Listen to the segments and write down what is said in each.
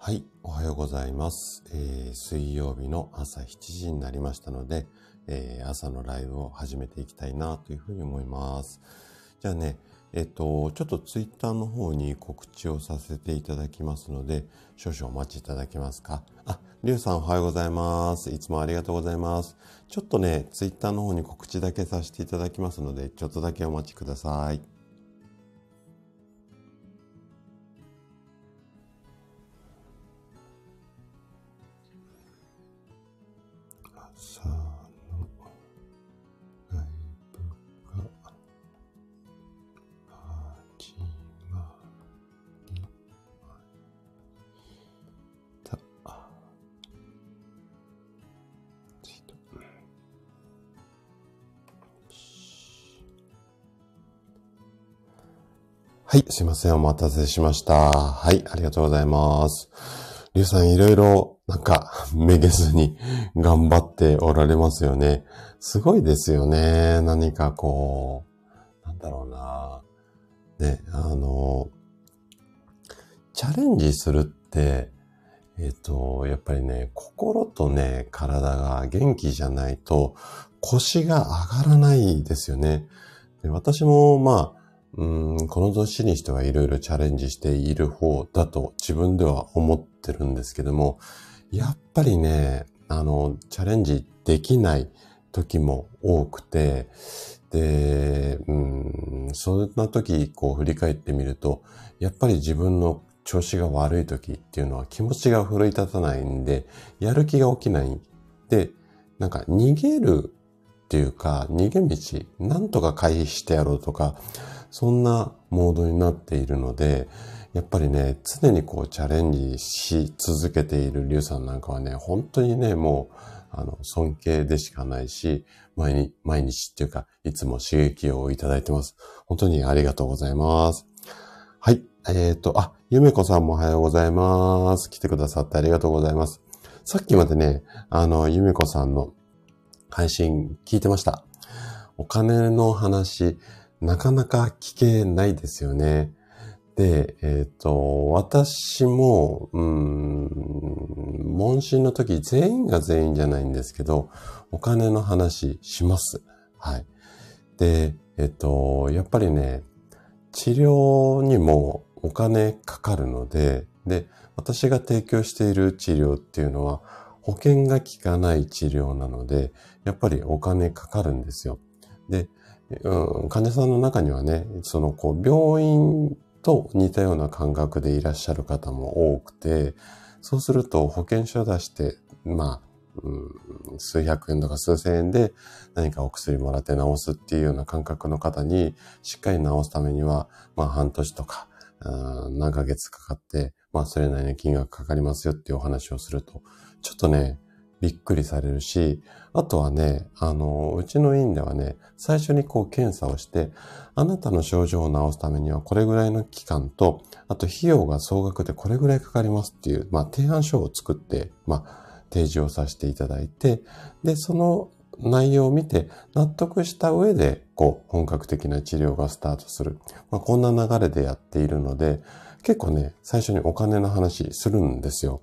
はい、おはようございます。えー、水曜日の朝7時になりましたので、えー、朝のライブを始めていきたいなというふうに思います。じゃあね、えっ、と、ちょっとツイッターの方に告知をさせていただきますので、少々お待ちいただけますか？あ、りゅうさんおはようございます。いつもありがとうございます。ちょっとね、ツイッターの方に告知だけさせていただきますので、ちょっとだけお待ちください。せん。お待たせしました。はい、ありがとうございます。りゅうさん、いろいろ、なんか、めげずに頑張っておられますよね。すごいですよね。何かこう、なんだろうな。ね、あの、チャレンジするって、えっ、と、やっぱりね、心とね、体が元気じゃないと腰が上がらないですよね。で私も、まあ、うん、この年にしてはいろいろチャレンジしている方だと自分では思ってるんですけども、やっぱりね、あの、チャレンジできない時も多くて、で、うん、そんな時、こう振り返ってみると、やっぱり自分の調子が悪い時っていうのは気持ちが奮い立たないんで、やる気が起きない。で、なんか逃げるっていうか、逃げ道、なんとか回避してやろうとか、そんなモードになっているので、やっぱりね、常にこうチャレンジし続けているリュウさんなんかはね、本当にね、もう、あの、尊敬でしかないし、毎日、毎日っていうか、いつも刺激をいただいてます。本当にありがとうございます。はい。えっ、ー、と、あ、ゆめこさんもおはようございます。来てくださってありがとうございます。さっきまでね、あの、ゆめこさんの配信聞いてました。お金の話、なかなか聞けないですよね。で、えっ、ー、と、私も、うん、問診の時全員が全員じゃないんですけど、お金の話します。はい。で、えっ、ー、と、やっぱりね、治療にもお金かかるので、で、私が提供している治療っていうのは、保険が効かない治療なので、やっぱりお金かかるんですよ。で、患者さんの中にはね、そのこう病院と似たような感覚でいらっしゃる方も多くて、そうすると保険証出して、まあ、数百円とか数千円で何かお薬もらって治すっていうような感覚の方にしっかり治すためには、まあ半年とか、何ヶ月かかって、まあそれなりに金額かかりますよっていうお話をすると、ちょっとね、びっくりされるし、あとはね、あの、うちの院ではね、最初にこう検査をして、あなたの症状を治すためにはこれぐらいの期間と、あと費用が総額でこれぐらいかかりますっていう、まあ提案書を作って、まあ提示をさせていただいて、で、その内容を見て納得した上で、こう、本格的な治療がスタートする。まあ、こんな流れでやっているので、結構ね、最初にお金の話するんですよ。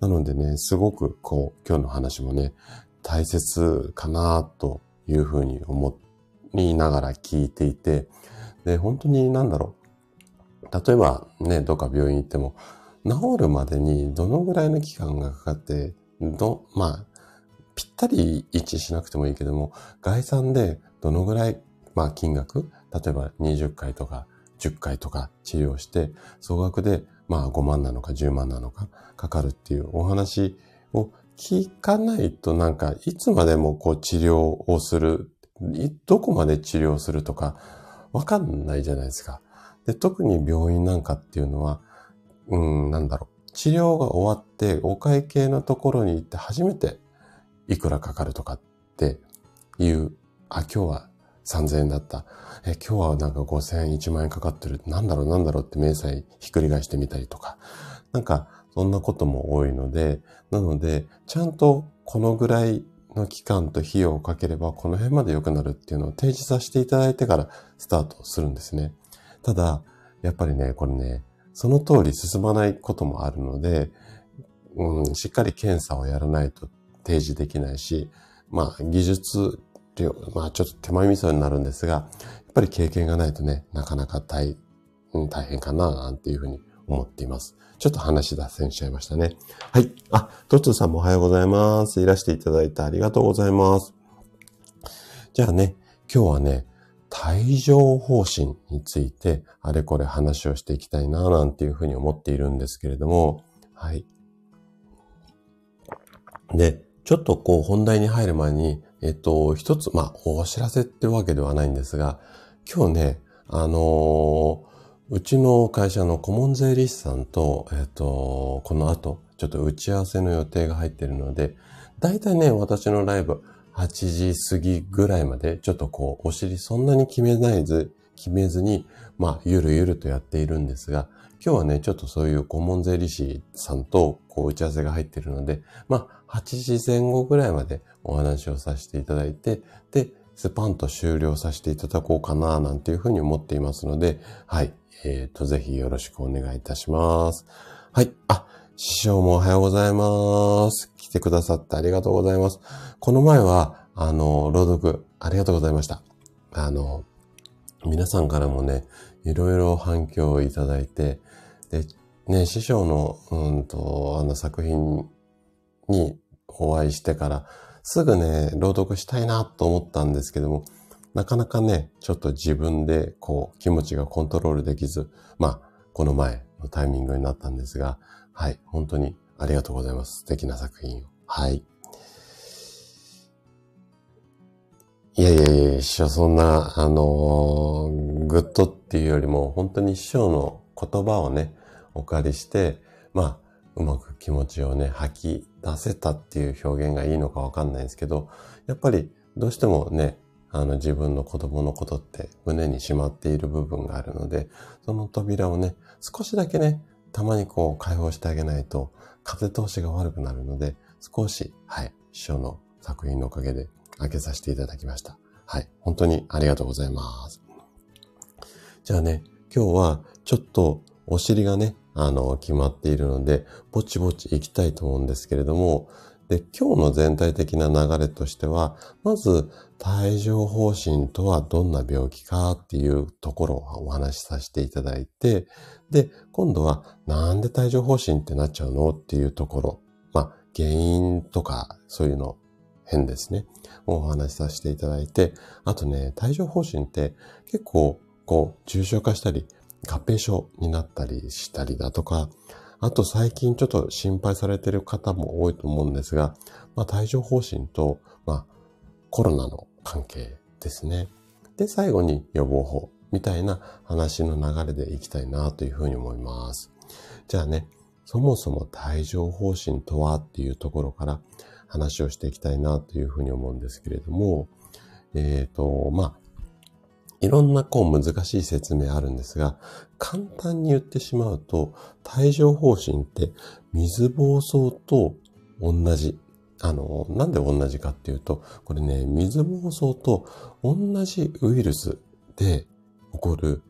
なのでね、すごくこう、今日の話もね、大切かなというふうに思いながら聞いていて、で、本当になんだろう。例えばね、どっか病院行っても、治るまでにどのぐらいの期間がかかって、ど、まあ、ぴったり一致しなくてもいいけども、概算でどのぐらい、まあ金額、例えば20回とか10回とか治療して、総額でまあ5万なのか10万なのかかかるっていうお話を聞かないとなんかいつまでもこう治療をする、どこまで治療するとかわかんないじゃないですか。で、特に病院なんかっていうのは、うん、なんだろう。治療が終わってお会計のところに行って初めていくらかかるとかっていう、あ、今日は3000円だった。え、今日はなんか5000円、1万円かかってる。なんだろうなんだろうって明細ひっくり返してみたりとか。なんか、そんなことも多いので、なので、ちゃんとこのぐらいの期間と費用をかければ、この辺まで良くなるっていうのを提示させていただいてからスタートするんですね。ただ、やっぱりね、これね、その通り進まないこともあるので、うん、しっかり検査をやらないと提示できないし、まあ、技術まあ、ちょっと手前味噌になるんですが、やっぱり経験がないとね、なかなか大、うん、大変かな、なんていうふうに思っています。ちょっと話脱線しちゃいましたね。はい。あ、トツーさんもおはようございます。いらしていただいてありがとうございます。じゃあね、今日はね、帯状方針についてあれこれ話をしていきたいななんていうふうに思っているんですけれども、はい。で、ちょっとこう本題に入る前に、えっと、一つ、まあ、お知らせってわけではないんですが、今日ね、あのー、うちの会社の顧問税理士さんと、えっと、この後、ちょっと打ち合わせの予定が入っているので、だいたいね、私のライブ、8時過ぎぐらいまで、ちょっとこう、お尻そんなに決めないず、決めずに、まあ、ゆるゆるとやっているんですが、今日はね、ちょっとそういう顧問税理士さんと、こう、打ち合わせが入っているので、まあ、8時前後ぐらいまでお話をさせていただいて、で、スパンと終了させていただこうかな、なんていうふうに思っていますので、はい。えっ、ー、と、ぜひよろしくお願いいたします。はい。あ、師匠もおはようございます。来てくださってありがとうございます。この前は、あの、朗読、ありがとうございました。あの、皆さんからもね、いろいろ反響をいただいて、で、ね、師匠の、うんと、あの作品にお会いしてから、すぐね、朗読したいなと思ったんですけども、なかなかね、ちょっと自分でこう気持ちがコントロールできず、まあ、この前のタイミングになったんですが、はい、本当にありがとうございます。素敵な作品を。はい。いやいやいや、師匠、そんな、あのー、グッドっていうよりも、本当に師匠の言葉をね、お借りして、まあ、うまく気持ちをね、吐き出せたっていう表現がいいのかわかんないんですけど、やっぱりどうしてもね、あの自分の子供のことって胸にしまっている部分があるので、その扉をね、少しだけね、たまにこう開放してあげないと風通しが悪くなるので、少し、はい、師匠の作品のおかげで開けさせていただきました。はい、本当にありがとうございます。じゃあね、今日はちょっとお尻がね、あの、決まっているので、ぼちぼち行きたいと思うんですけれども、で、今日の全体的な流れとしては、まず、帯状疱疹とはどんな病気かっていうところをお話しさせていただいて、で、今度はなんで帯状疱疹ってなっちゃうのっていうところ、まあ、原因とかそういうの変ですね。お話しさせていただいて、あとね、帯状疱疹って結構こう重症化したり合併症になったりしたりだとか、あと最近ちょっと心配されている方も多いと思うんですが、まあ、帯状疱疹と、まあ、コロナの関係ですね。で、最後に予防法みたいな話の流れでいきたいなというふうに思います。じゃあね、そもそも帯状疱疹とはっていうところから話をしていきたいなというふうに思うんですけれども、えっ、ー、と、まあ、いろんなこう難しい説明あるんですが、簡単に言ってしまうと、帯状疱疹って水疱瘡と同じ。あの、なんで同じかっていうと、これね、水疱瘡と同じウイルスで起こる、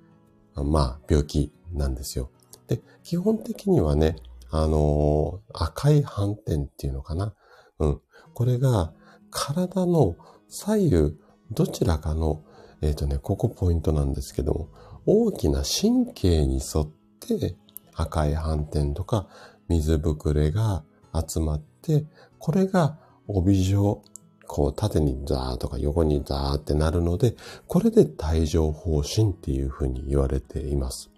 まあ、病気なんですよ。で、基本的にはね、あの赤い斑点っていうのかな。うん。これが体の左右どちらかのえっ、ー、とね、ここポイントなんですけども、大きな神経に沿って赤い斑点とか水ぶくれが集まって、これが帯状、こう縦にザーとか横にザーってなるので、これで帯状疱疹っていうふうに言われています。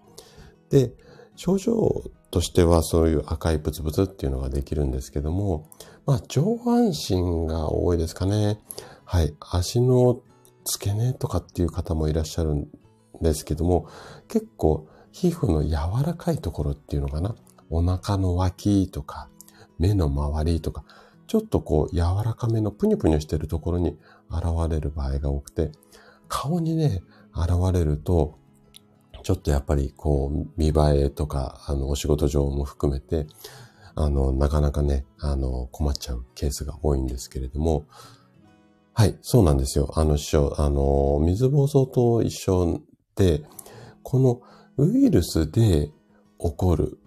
で、症状としてはそういう赤いブツブツっていうのができるんですけども、まあ上半身が多いですかね。はい。足の付け根とかっていう方もいらっしゃるんですけども、結構皮膚の柔らかいところっていうのかな？お腹の脇とか、目の周りとか、ちょっとこう柔らかめのプニュプニュしてるところに現れる場合が多くて、顔にね、現れると、ちょっとやっぱりこう見栄えとか、あの、お仕事上も含めて、あの、なかなかね、あの、困っちゃうケースが多いんですけれども、はい、そうなんですよ。あの、師匠、あの、水疱瘡と一緒で、このウイルスで起こる、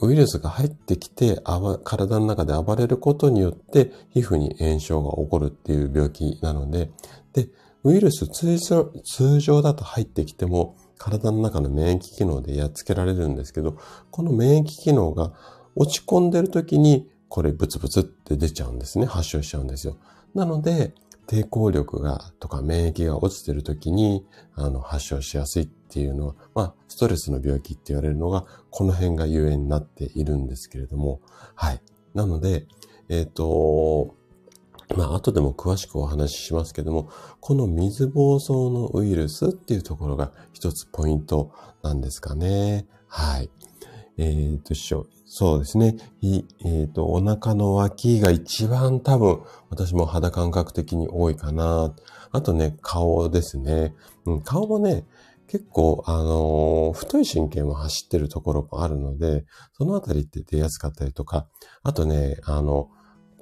ウイルスが入ってきて、体の中で暴れることによって、皮膚に炎症が起こるっていう病気なので、で、ウイルス通常通常だと入ってきても、体の中の免疫機能でやっつけられるんですけど、この免疫機能が落ち込んでる時に、これブツブツって出ちゃうんですね。発症しちゃうんですよ。なので、抵抗力が、とか免疫が落ちてる時に、あの、発症しやすいっていうのは、まあ、ストレスの病気って言われるのが、この辺がゆえになっているんですけれども、はい。なので、えっ、ー、と、まあ、後でも詳しくお話ししますけども、この水疱瘡のウイルスっていうところが一つポイントなんですかね。はい。えっ、ー、と、師匠。そうですね。えっ、ー、と、お腹の脇が一番多分、私も肌感覚的に多いかな。あとね、顔ですね。うん、顔もね、結構、あのー、太い神経も走ってるところもあるので、そのあたりって出やすかったりとか、あとね、あの、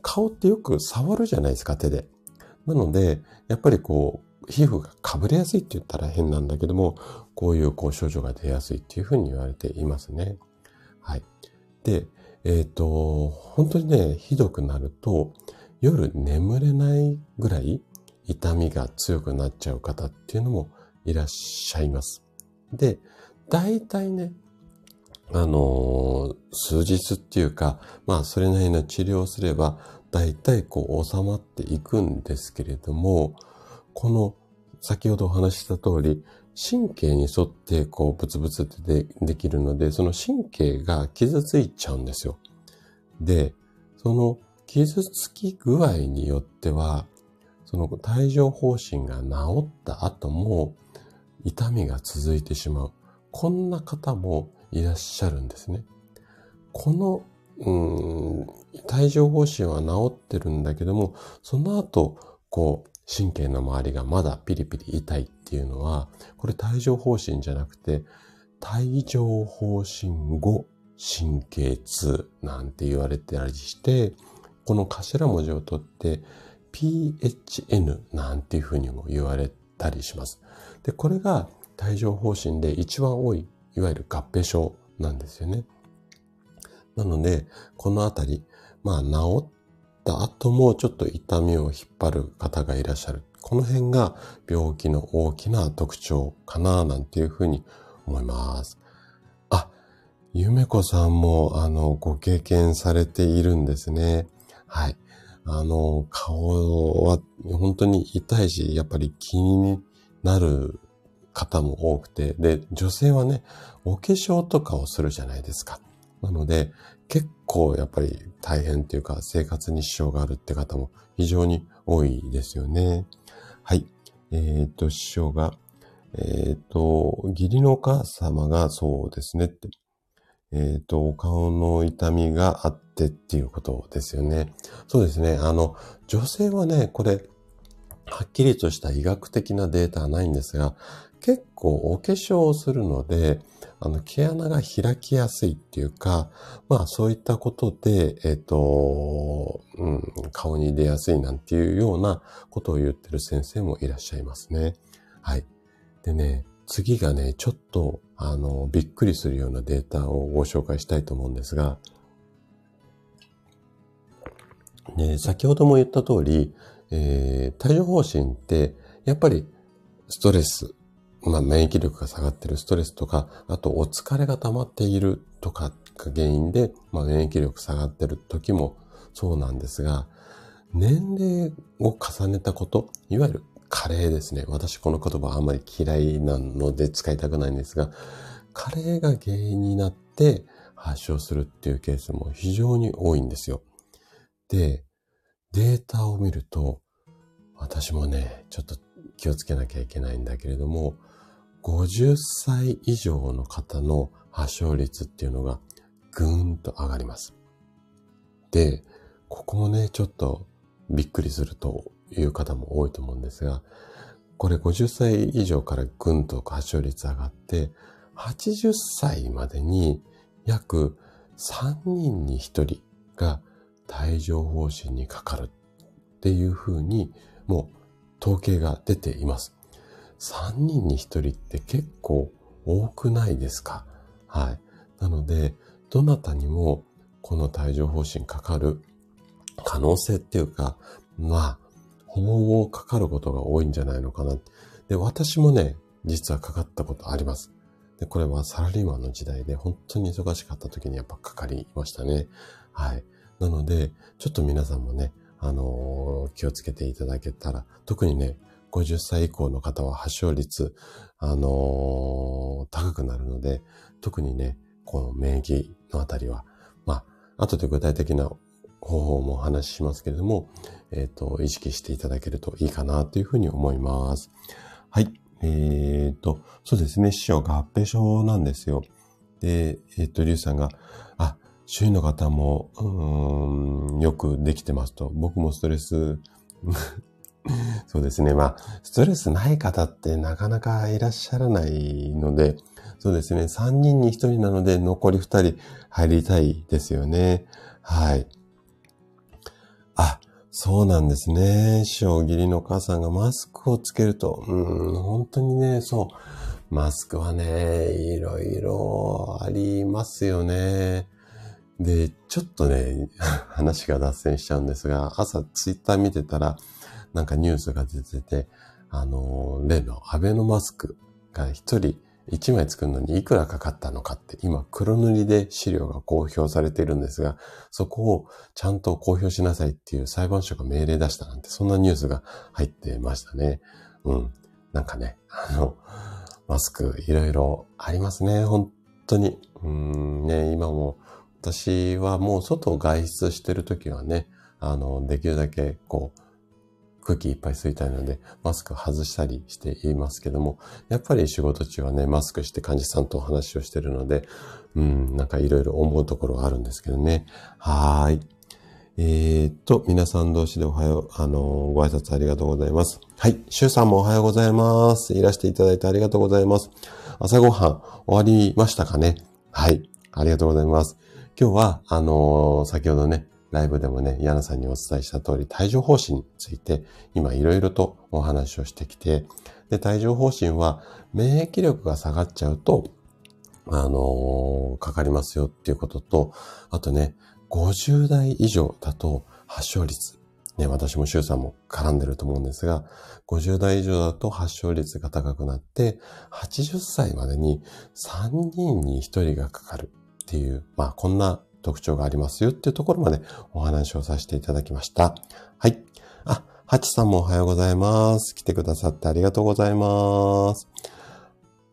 顔ってよく触るじゃないですか、手で。なので、やっぱりこう、皮膚がかぶれやすいって言ったら変なんだけども、こういうこう症状が出やすいっていうふうに言われていますね。はい。で、えっ、ー、と、本当にね、ひどくなると、夜眠れないぐらい痛みが強くなっちゃう方っていうのもいらっしゃいます。で、大体ね、あのー、数日っていうか、まあ、それなりの治療をすれば、大体こう収まっていくんですけれども、この先ほどお話しした通り、神経に沿ってこうブツブツってでできるので、その神経が傷ついちゃうんですよ。で、その傷つき具合によっては、その帯状疱疹が治った後も痛みが続いてしまう。こんな方もいらっしゃるんですね。このうん、帯状疱疹は治ってるんだけども、その後、こう、神経の周りがまだピリピリ痛いっていうのは、これ帯状疱疹じゃなくて、帯状疱疹後神経痛なんて言われてたりして、この頭文字を取って PHN なんていうふうにも言われたりします。で、これが帯状疱疹で一番多い、いわゆる合併症なんですよね。なので、このあたり、まあ治った後もちょっと痛みを引っ張る方がいらっしゃる。この辺が病気の大きな特徴かななんていうふうに思います。あ、ゆめこさんもあのご経験されているんですね。はい。あの、顔は本当に痛いし、やっぱり気になる方も多くて、で、女性はね、お化粧とかをするじゃないですか。なので、構やっぱり大変っていうか生活に支障があるって方も非常に多いですよね。はい。えっ、と、師匠が、えっ、と、義理のお母様がそうですねって。えっ、と、お顔の痛みがあってっていうことですよね。そうですね。あの、女性はね、これ、はっきりとした医学的なデータはないんですが、結構お化粧をするので、あの、毛穴が開きやすいっていうか、まあそういったことで、えっ、ー、と、うん、顔に出やすいなんていうようなことを言ってる先生もいらっしゃいますね。はい。でね、次がね、ちょっと、あの、びっくりするようなデータをご紹介したいと思うんですが、ね、先ほども言った通り、えー、帯状疱疹って、やっぱりストレスまあ、免疫力が下がってるストレスとか、あとお疲れが溜まっているとかが原因で、まあ、免疫力下がってる時もそうなんですが、年齢を重ねたこと、いわゆる加齢ですね。私この言葉あんまり嫌いなので使いたくないんですが、加齢が原因になって発症するっていうケースも非常に多いんですよ。で、データを見ると、私もね、ちょっと気をつけなきゃいけないんだけれども、50歳以上の方の発症率っていうのがぐーんと上がります。で、ここもね、ちょっとびっくりするという方も多いと思うんですが、これ50歳以上からぐんと発症率上がって、80歳までに約3人に1人が帯状疱疹にかかるっていうふうにもう統計が出ています。3人に1人って結構多くないですか？はい。なので、どなたにもこの帯状疱疹かかる可能性っていうか、まあ、ほぼほぼかかることが多いんじゃないのかな。で、私もね、実はかかったことあります。で、これはサラリーマンの時代で本当に忙しかった時にやっぱかかりましたね。はい。なので、ちょっと皆さんもね、あのー、気をつけていただけたら、特にね、50歳以降の方は発症率、あのー、高くなるので、特にね、この免疫のあたりは、まあ、後で具体的な方法もお話ししますけれども、えっ、ー、と、意識していただけるといいかなというふうに思います。はい。えっ、ー、と、そうですね、師匠合併症なんですよ。で、えっ、ー、と、リュウさんが、あ、周囲の方も、うん、よくできてますと。僕もストレス そうですね。まあ、ストレスない方ってなかなかいらっしゃらないので、そうですね。3人に1人なので残り2人入りたいですよね。はい。あ、そうなんですね。師匠義理のお母さんがマスクをつけると、うん、本当にね、そう。マスクはね、いろいろありますよね。で、ちょっとね、話が脱線しちゃうんですが、朝ツイッター見てたら、なんかニュースが出てて、あの、例のアベノマスクが一人一枚作るのにいくらかかったのかって今黒塗りで資料が公表されているんですが、そこをちゃんと公表しなさいっていう裁判所が命令出したなんてそんなニュースが入ってましたね。うん。なんかね、あの、マスクいろいろありますね。本当に。うんね、今も私はもう外を外出してるときはね、あの、できるだけこう、空気いっぱい吸いたいので、マスク外したりしていますけども、やっぱり仕事中はね、マスクして患者さんとお話をしてるので、うん、なんかいろいろ思うところはあるんですけどね。はーい。えー、っと、皆さん同士でおはよう、あのー、ご挨拶ありがとうございます。はい。シュウさんもおはようございます。いらしていただいてありがとうございます。朝ごはん終わりましたかね？はい。ありがとうございます。今日は、あのー、先ほどね、ライブでもね、ヤナさんにお伝えした通り、帯状疱疹について、今いろいろとお話をしてきて、で、帯状疱疹は免疫力が下がっちゃうと、あのー、かかりますよっていうことと、あとね、50代以上だと発症率、ね、私も周さんも絡んでると思うんですが、50代以上だと発症率が高くなって、80歳までに3人に1人がかかるっていう、まあこんな特徴がありますよっていうところまでお話をさせていただきました。はい。あ、ハチさんもおはようございます。来てくださってありがとうございます。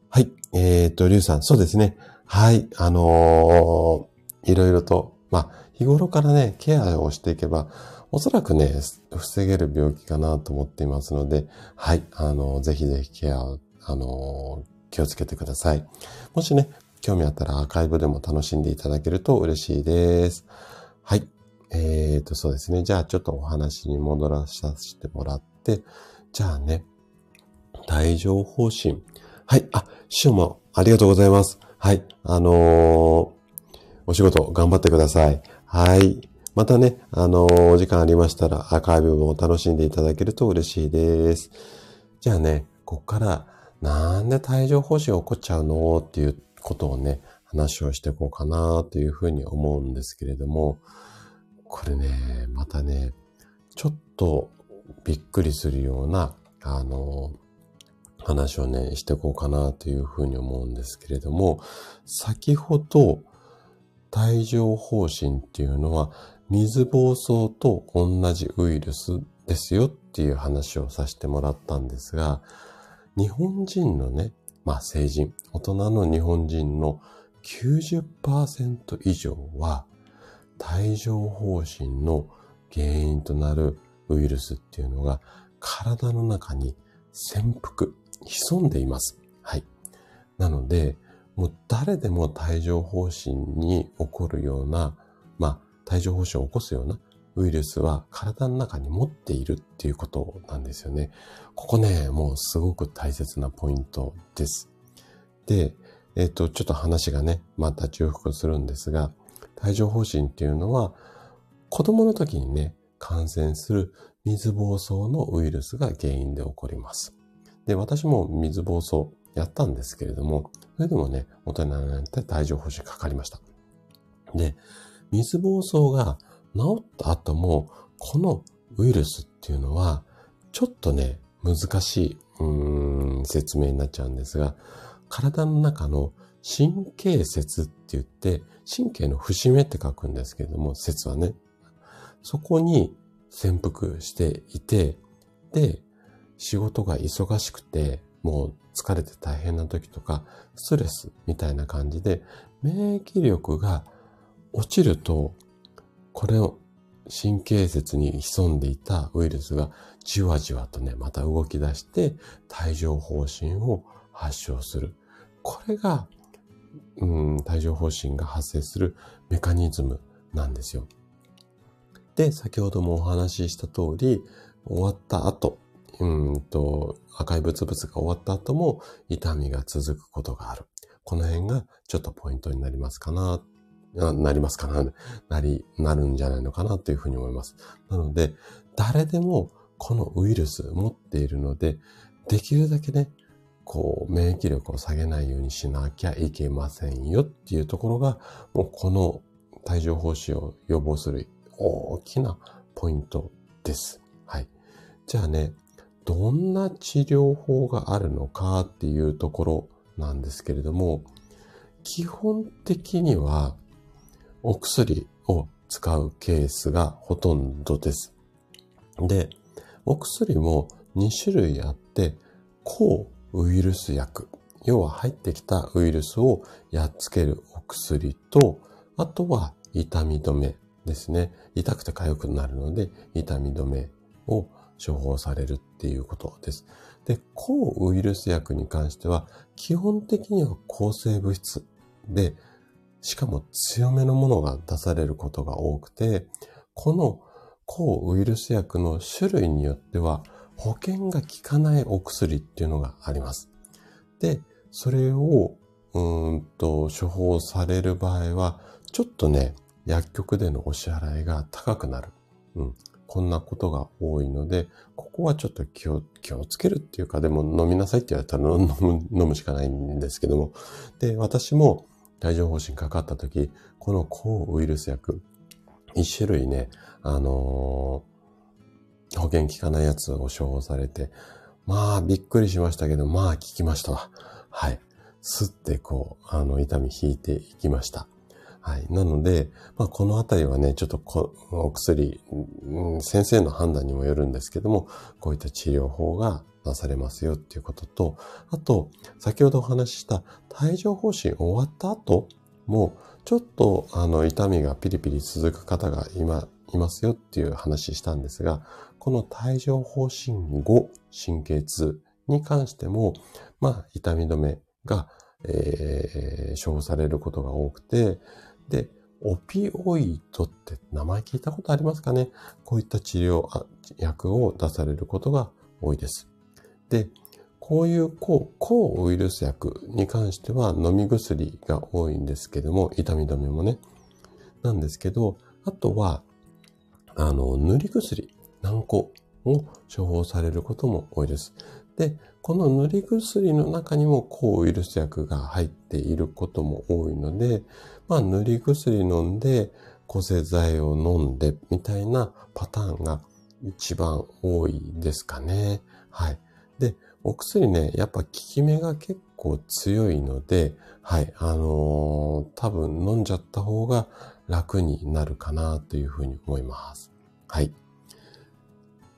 はい。えっ、と、リュウさん、そうですね。はい。あのー、いろいろと、まあ、日頃からね、ケアをしていけば、おそらくね、防げる病気かなと思っていますので、はい。あのー、ぜひぜひケアを、あの気をつけてください。もしね、興味あったらアーカイブでも楽しんでいただけると嬉しいです。はい。えーと、そうですね。じゃあちょっとお話に戻らさせてもらって、じゃあね、帯状疱疹。はい。あ、師匠もありがとうございます。はい。あのー、お仕事頑張ってください。はい。またね、あのー、お時間ありましたらアーカイブも楽しんでいただけると嬉しいです。じゃあね、こっから、なんで帯状疱疹起こっちゃうの？っていうことをね、話をしていこうかなというふうに思うんですけれども、これね、またね、ちょっとびっくりするような、あの、話をね、していこうかなというふうに思うんですけれども、先ほど、帯状疱疹っていうのは、水疱瘡と同じウイルスですよっていう話をさせてもらったんですが、日本人のね、まあ成人、大人の日本人の90%以上は帯状疱疹の原因となるウイルスっていうのが体の中に潜伏、潜んでいます。はい。なので、もう誰でも帯状疱疹に起こるような、まあ、帯状疱疹を起こすようなウイルスは体の中に持っているっていうことなんですよね。ここね、もうすごく大切なポイントです。で、えっ、ー、と、ちょっと話がね、また重複するんですが、帯状疱疹っていうのは、子供の時にね、感染する水疱瘡のウイルスが原因で起こります。で、私も水疱瘡やったんですけれども、それでもね、大人になって帯状疱疹かかりました。で、水疱瘡が治った後も、このウイルスっていうのは、ちょっとね、難しい、うん、説明になっちゃうんですが、体の中の神経節って言って、神経の節目って書くんですけれども、節はね。そこに潜伏していて、で、仕事が忙しくて、もう疲れて大変な時とか、ストレスみたいな感じで、免疫力が落ちると、これを神経節に潜んでいたウイルスがじわじわとね、また動き出して帯状疱疹を発症する。これが、うん、帯状疱疹が発生するメカニズムなんですよ。で、先ほどもお話しした通り、終わった後、うんと、赤いブツブツが終わった後も痛みが続くことがある。この辺がちょっとポイントになりますかな、なりますかな、なり、なるんじゃないのかなというふうに思います。なので、誰でもこのウイルス持っているので、できるだけね、こう、免疫力を下げないようにしなきゃいけませんよっていうところが、もうこの帯状疱疹を予防する大きなポイントです。はい。じゃあね、どんな治療法があるのかっていうところなんですけれども、基本的にはお薬を使うケースがほとんどです。で、お薬も2種類あって、抗ウイルス薬、要は入ってきたウイルスをやっつけるお薬と、あとは痛み止めですね。痛くて痒くなるので、痛み止めを処方されるっていうことです。で、抗ウイルス薬に関しては、基本的には抗生物質で、しかも強めのものが出されることが多くて、この抗ウイルス薬の種類によっては、保険が効かないお薬っていうのがあります。で、それを、うんと、処方される場合は、ちょっとね、薬局でのお支払いが高くなる。うん。こんなことが多いので、ここはちょっと気を、気をつけるっていうか、でも飲みなさいって言われたら飲む、飲むしかないんですけども。で、私も帯状疱疹かかった時、この抗ウイルス薬、一種類ね、あのー、保険効かないやつを処方されて、まあ、びっくりしましたけど、まあ、効きましたわ。はい。すってこう、あの、痛み引いていきました。はい。なので、まあ、このあたりはね、ちょっとこお薬、うん、先生の判断にもよるんですけども、こういった治療法がなされますよっていうことと、あと、先ほどお話しした帯状疱疹終わった後も、ちょっとあの痛みがピリピリ続く方が今、いますよっていう話したんですが、この帯状疱疹後神経痛に関しても、まあ、痛み止めが、えー、処方されることが多くて、で、オピオイドって名前聞いたことありますかね？こういった治療薬を出されることが多いです。で、こういう抗抗ウイルス薬に関しては飲み薬が多いんですけども、痛み止めもね。なんですけど、あとは、あの、塗り薬、軟膏を処方されることも多いです。で、この塗り薬の中にも抗ウイルス薬が入っていることも多いので、まあ塗り薬飲んで、抗生剤を飲んでみたいなパターンが一番多いですかね。はい。お薬ね、やっぱ効き目が結構強いので、はい、あのー、多分飲んじゃった方が楽になるかなというふうに思います。はい。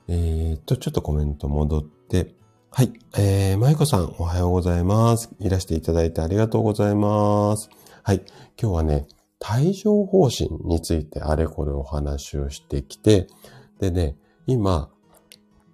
えー、っと、ちょっとコメント戻って、はい。えー、まゆこさん、おはようございます。いらしていただいてありがとうございます。はい。今日はね、帯状疱疹についてあれこれお話をしてきて、でね、今、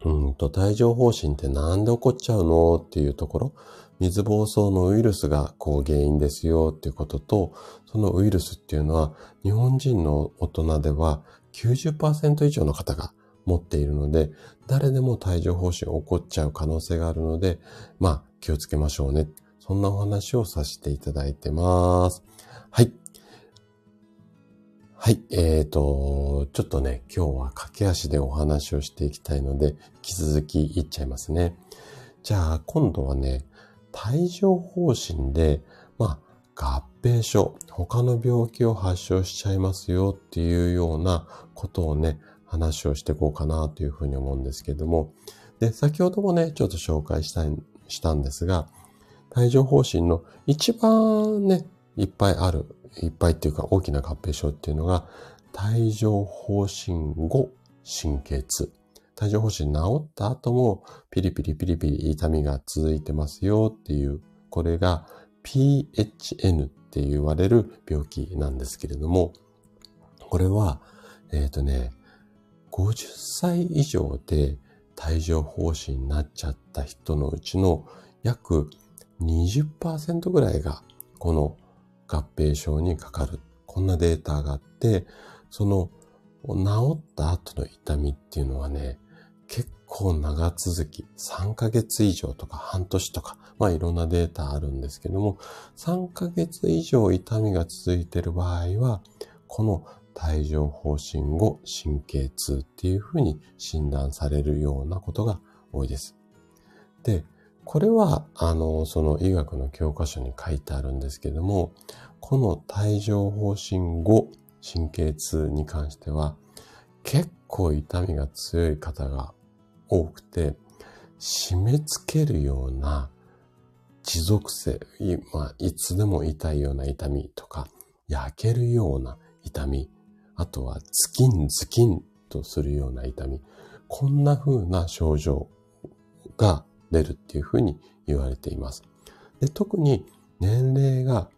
うんと、帯状疱疹ってなんで起こっちゃうのっていうところ、水疱瘡のウイルスがこう原因ですよっていうことと、そのウイルスっていうのは日本人の大人では90%以上の方が持っているので、誰でも帯状疱疹起こっちゃう可能性があるので、まあ気をつけましょうね。そんなお話をさせていただいてます。はい。はい。えっ、ー、と、ちょっとね、今日は駆け足でお話をしていきたいので、引き続き言っちゃいますね。じゃあ、今度はね、帯状疱疹で、まあ、合併症、他の病気を発症しちゃいますよっていうようなことをね、話をしていこうかなというふうに思うんですけども、で、先ほどもね、ちょっと紹介した、したんですが、帯状疱疹の一番ね、いっぱいある、いっぱいっていうか大きな合併症っていうのが、帯状疱疹後神経痛。帯状疱疹治った後もピリピリピリピリ痛みが続いてますよっていう、これが PHN って言われる病気なんですけれども、これは、えっ、ー、とね、50歳以上で帯状疱疹になっちゃった人のうちの約20%ぐらいがこの合併症にかかる。こんなデータがあって、その治った後の痛みっていうのはね、結構長続き、3ヶ月以上とか半年とか、まあいろんなデータあるんですけども、3ヶ月以上痛みが続いている場合は、この帯状疱疹後神経痛っていうふうに診断されるようなことが多いです。で、これは、あの、その医学の教科書に書いてあるんですけども、この帯状疱疹後神経痛に関しては、結構痛みが強い方が多くて、締め付けるような持続性、まあ、いつでも痛いような痛みとか、焼けるような痛み、あとはズキンズキンとするような痛み、こんな風な症状が出るっていう風に言われています。で特に年齢が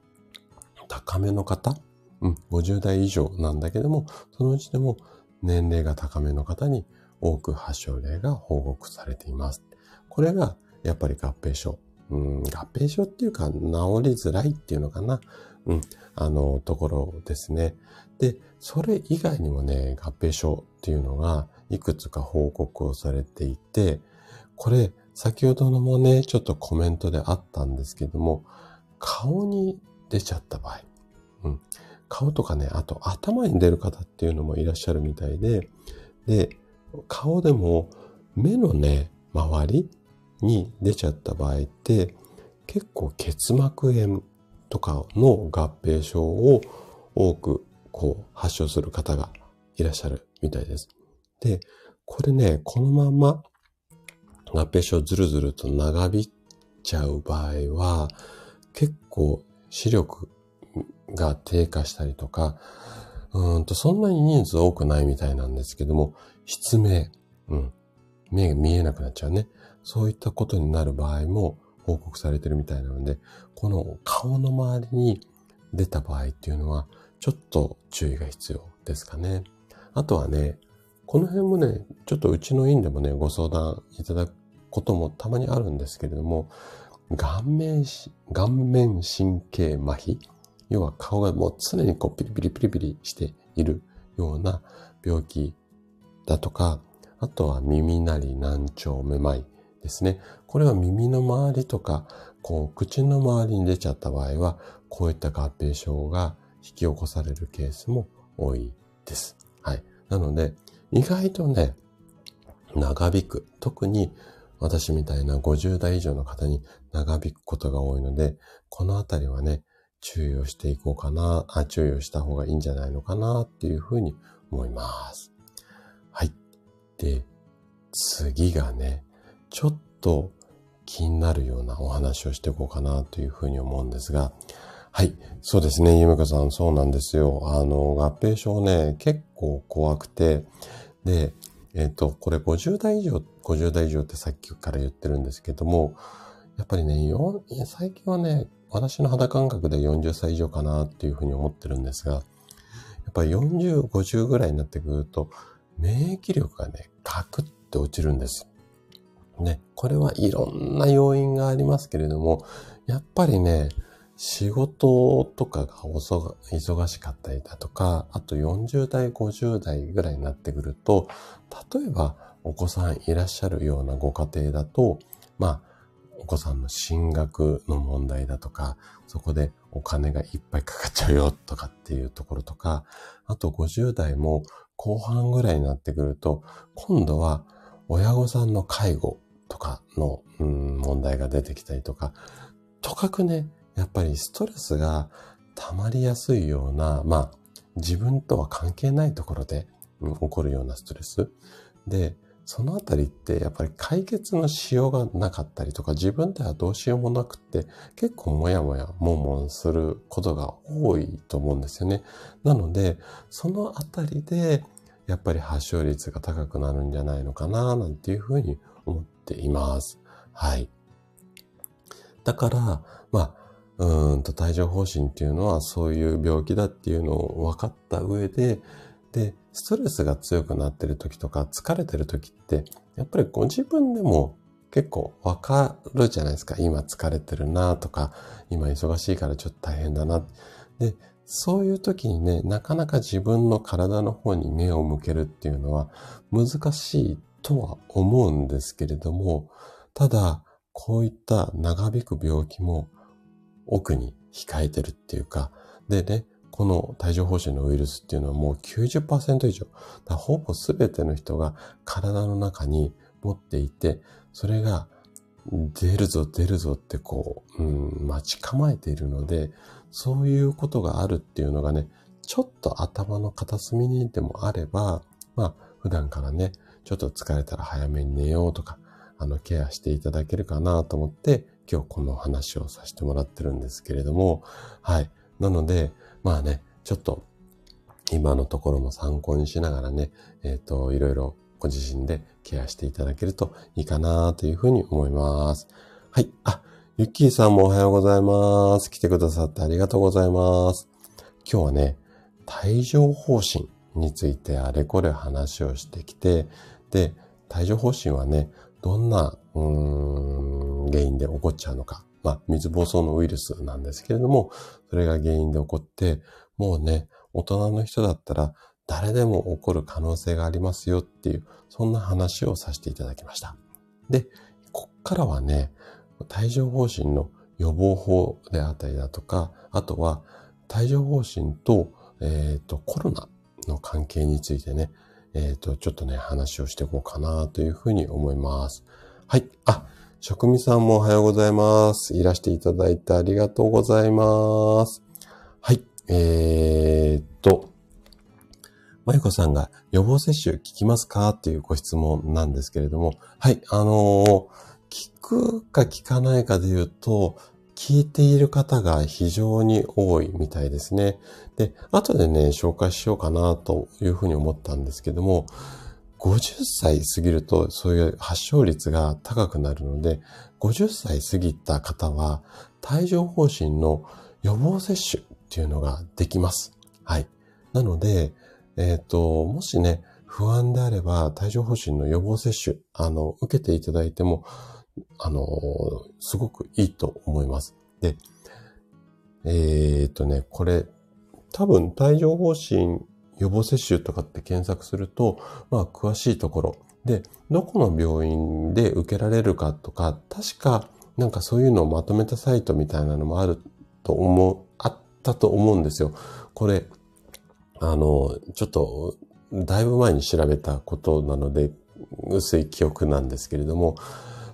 高めの方、うん、50代以上なんだけども、そのうちでも年齢が高めの方に多く発症例が報告されています。これがやっぱり合併症。うん、合併症っていうか治りづらいっていうのかな。うん、あの、ところですね。で、それ以外にもね、合併症っていうのがいくつか報告をされていて、これ、先ほどのもね、ちょっとコメントであったんですけども、顔に出ちゃった場合、うん、顔とかね、あと頭に出る方っていうのもいらっしゃるみたいで、で、顔でも目のね、周りに出ちゃった場合って、結構結膜炎とかの合併症を多くこう発症する方がいらっしゃるみたいです。で、これね、このまま合併症ずるずると長引っちゃう場合は、結構視力が低下したりとか、うんと、そんなに人数多くないみたいなんですけども、失明、うん、目が見えなくなっちゃうね。そういったことになる場合も報告されてるみたいなので、この顔の周りに出た場合っていうのは、ちょっと注意が必要ですかね。あとはね、この辺もね、ちょっとうちの院でもね、ご相談いただくこともたまにあるんですけれども、顔面、顔面神経麻痺要は顔がもう常にこうピリピリピリピリしているような病気だとか、あとは耳鳴り難聴めまいですね。これは耳の周りとか、こう口の周りに出ちゃった場合は、こういった合併症が引き起こされるケースも多いです。はい。なので、意外とね、長引く。特に私みたいな50代以上の方に長引くことが多いので、このあたりはね、注意をしていこうかな、あ、注意をした方がいいんじゃないのかなっていうふうに思います。はい。で、次がね、ちょっと気になるようなお話をしていこうかなというふうに思うんですが、はい。そうですね。ゆめかさん、そうなんですよ。あの、合併症ね、結構怖くて、で、えっ、ー、と、これ50代以上、50代以上ってさっきから言ってるんですけども、やっぱりね、最近はね、私の肌感覚で40歳以上かなっていうふうに思ってるんですが、やっぱり40、50ぐらいになってくると、免疫力がね、ガクッて落ちるんです。ね、これはいろんな要因がありますけれども、やっぱりね、仕事とかが忙しかったりだとか、あと40代、50代ぐらいになってくると、例えばお子さんいらっしゃるようなご家庭だと、まあ、お子さんの進学の問題だとか、そこでお金がいっぱいかかっちゃうよとかっていうところとか、あと50代も後半ぐらいになってくると、今度は親御さんの介護とかの、問題が出てきたりとか、とかくね、やっぱりストレスが溜まりやすいような、まあ、自分とは関係ないところで、うん、起こるようなストレス。で、そのあたりってやっぱり解決のしようがなかったりとか自分ではどうしようもなくって結構もやもやもんもんすることが多いと思うんですよね。なのでそのあたりでやっぱり発症率が高くなるんじゃないのかななんていうふうに思っています。はい。だから、まあ、うんと帯状疱疹っていうのはそういう病気だっていうのを分かった上で、で、ストレスが強くなってる時とか疲れてる時って、やっぱりご自分でも結構わかるじゃないですか。今疲れてるなとか、今忙しいからちょっと大変だな。で、そういう時にね、なかなか自分の体の方に目を向けるっていうのは難しいとは思うんですけれども、ただ、こういった長引く病気も奥に控えてるっていうか、でね、この帯状疱疹のウイルスっていうのはもう90%以上、ほぼ全ての人が体の中に持っていて、それが出るぞ出るぞってこう、うん、待ち構えているので、そういうことがあるっていうのがね、ちょっと頭の片隅にでもあれば、まあ、普段からね、ちょっと疲れたら早めに寝ようとか、あの、ケアしていただけるかなと思って、今日この話をさせてもらってるんですけれども、はい。なので、まあね、ちょっと、今のところも参考にしながらね、えっ、ー、と、いろいろご自身でケアしていただけるといいかなというふうに思います。はい。あ、ゆっきーさんもおはようございます。来てくださってありがとうございます。今日はね、帯状疱疹についてあれこれ話をしてきて、で、帯状疱疹はね、どんな、うーん、原因で起こっちゃうのか。まあ、水疱瘡のウイルスなんですけれども、それが原因で起こって、もうね、大人の人だったら誰でも起こる可能性がありますよっていう、そんな話をさせていただきました。で、こっからはね、帯状疱疹の予防法であったりだとか、あとは帯状疱疹と、えっ、ー、と、コロナの関係についてね、えっ、ー、と、ちょっとね、話をしていこうかなというふうに思います。はい。あ、職味さんもおはようございます。いらしていただいてありがとうございます。はい。えー、っと、まゆこさんが予防接種聞きますか？っていうご質問なんですけれども、はい。あのー聞くか聞かないかで言うと、聞いている方が非常に多いみたいですね。で、後でね、紹介しようかなというふうに思ったんですけども、50歳過ぎるとそういう発症率が高くなるので、50歳過ぎた方は帯状疱疹の予防接種っていうのができます。はい。なので、えっ、ー、と、もしね、不安であれば帯状疱疹の予防接種、あの、受けていただいてもあの、すごくいいと思います。で、えー、っとね、これ、多分帯状疱疹予防接種とかって検索すると、まあ、詳しいところで、どこの病院で受けられるかとか、確か、なんかそういうのをまとめたサイトみたいなのもあると思う、あったと思うんですよ。これ、あの、ちょっと、だいぶ前に調べたことなので、薄い記憶なんですけれども、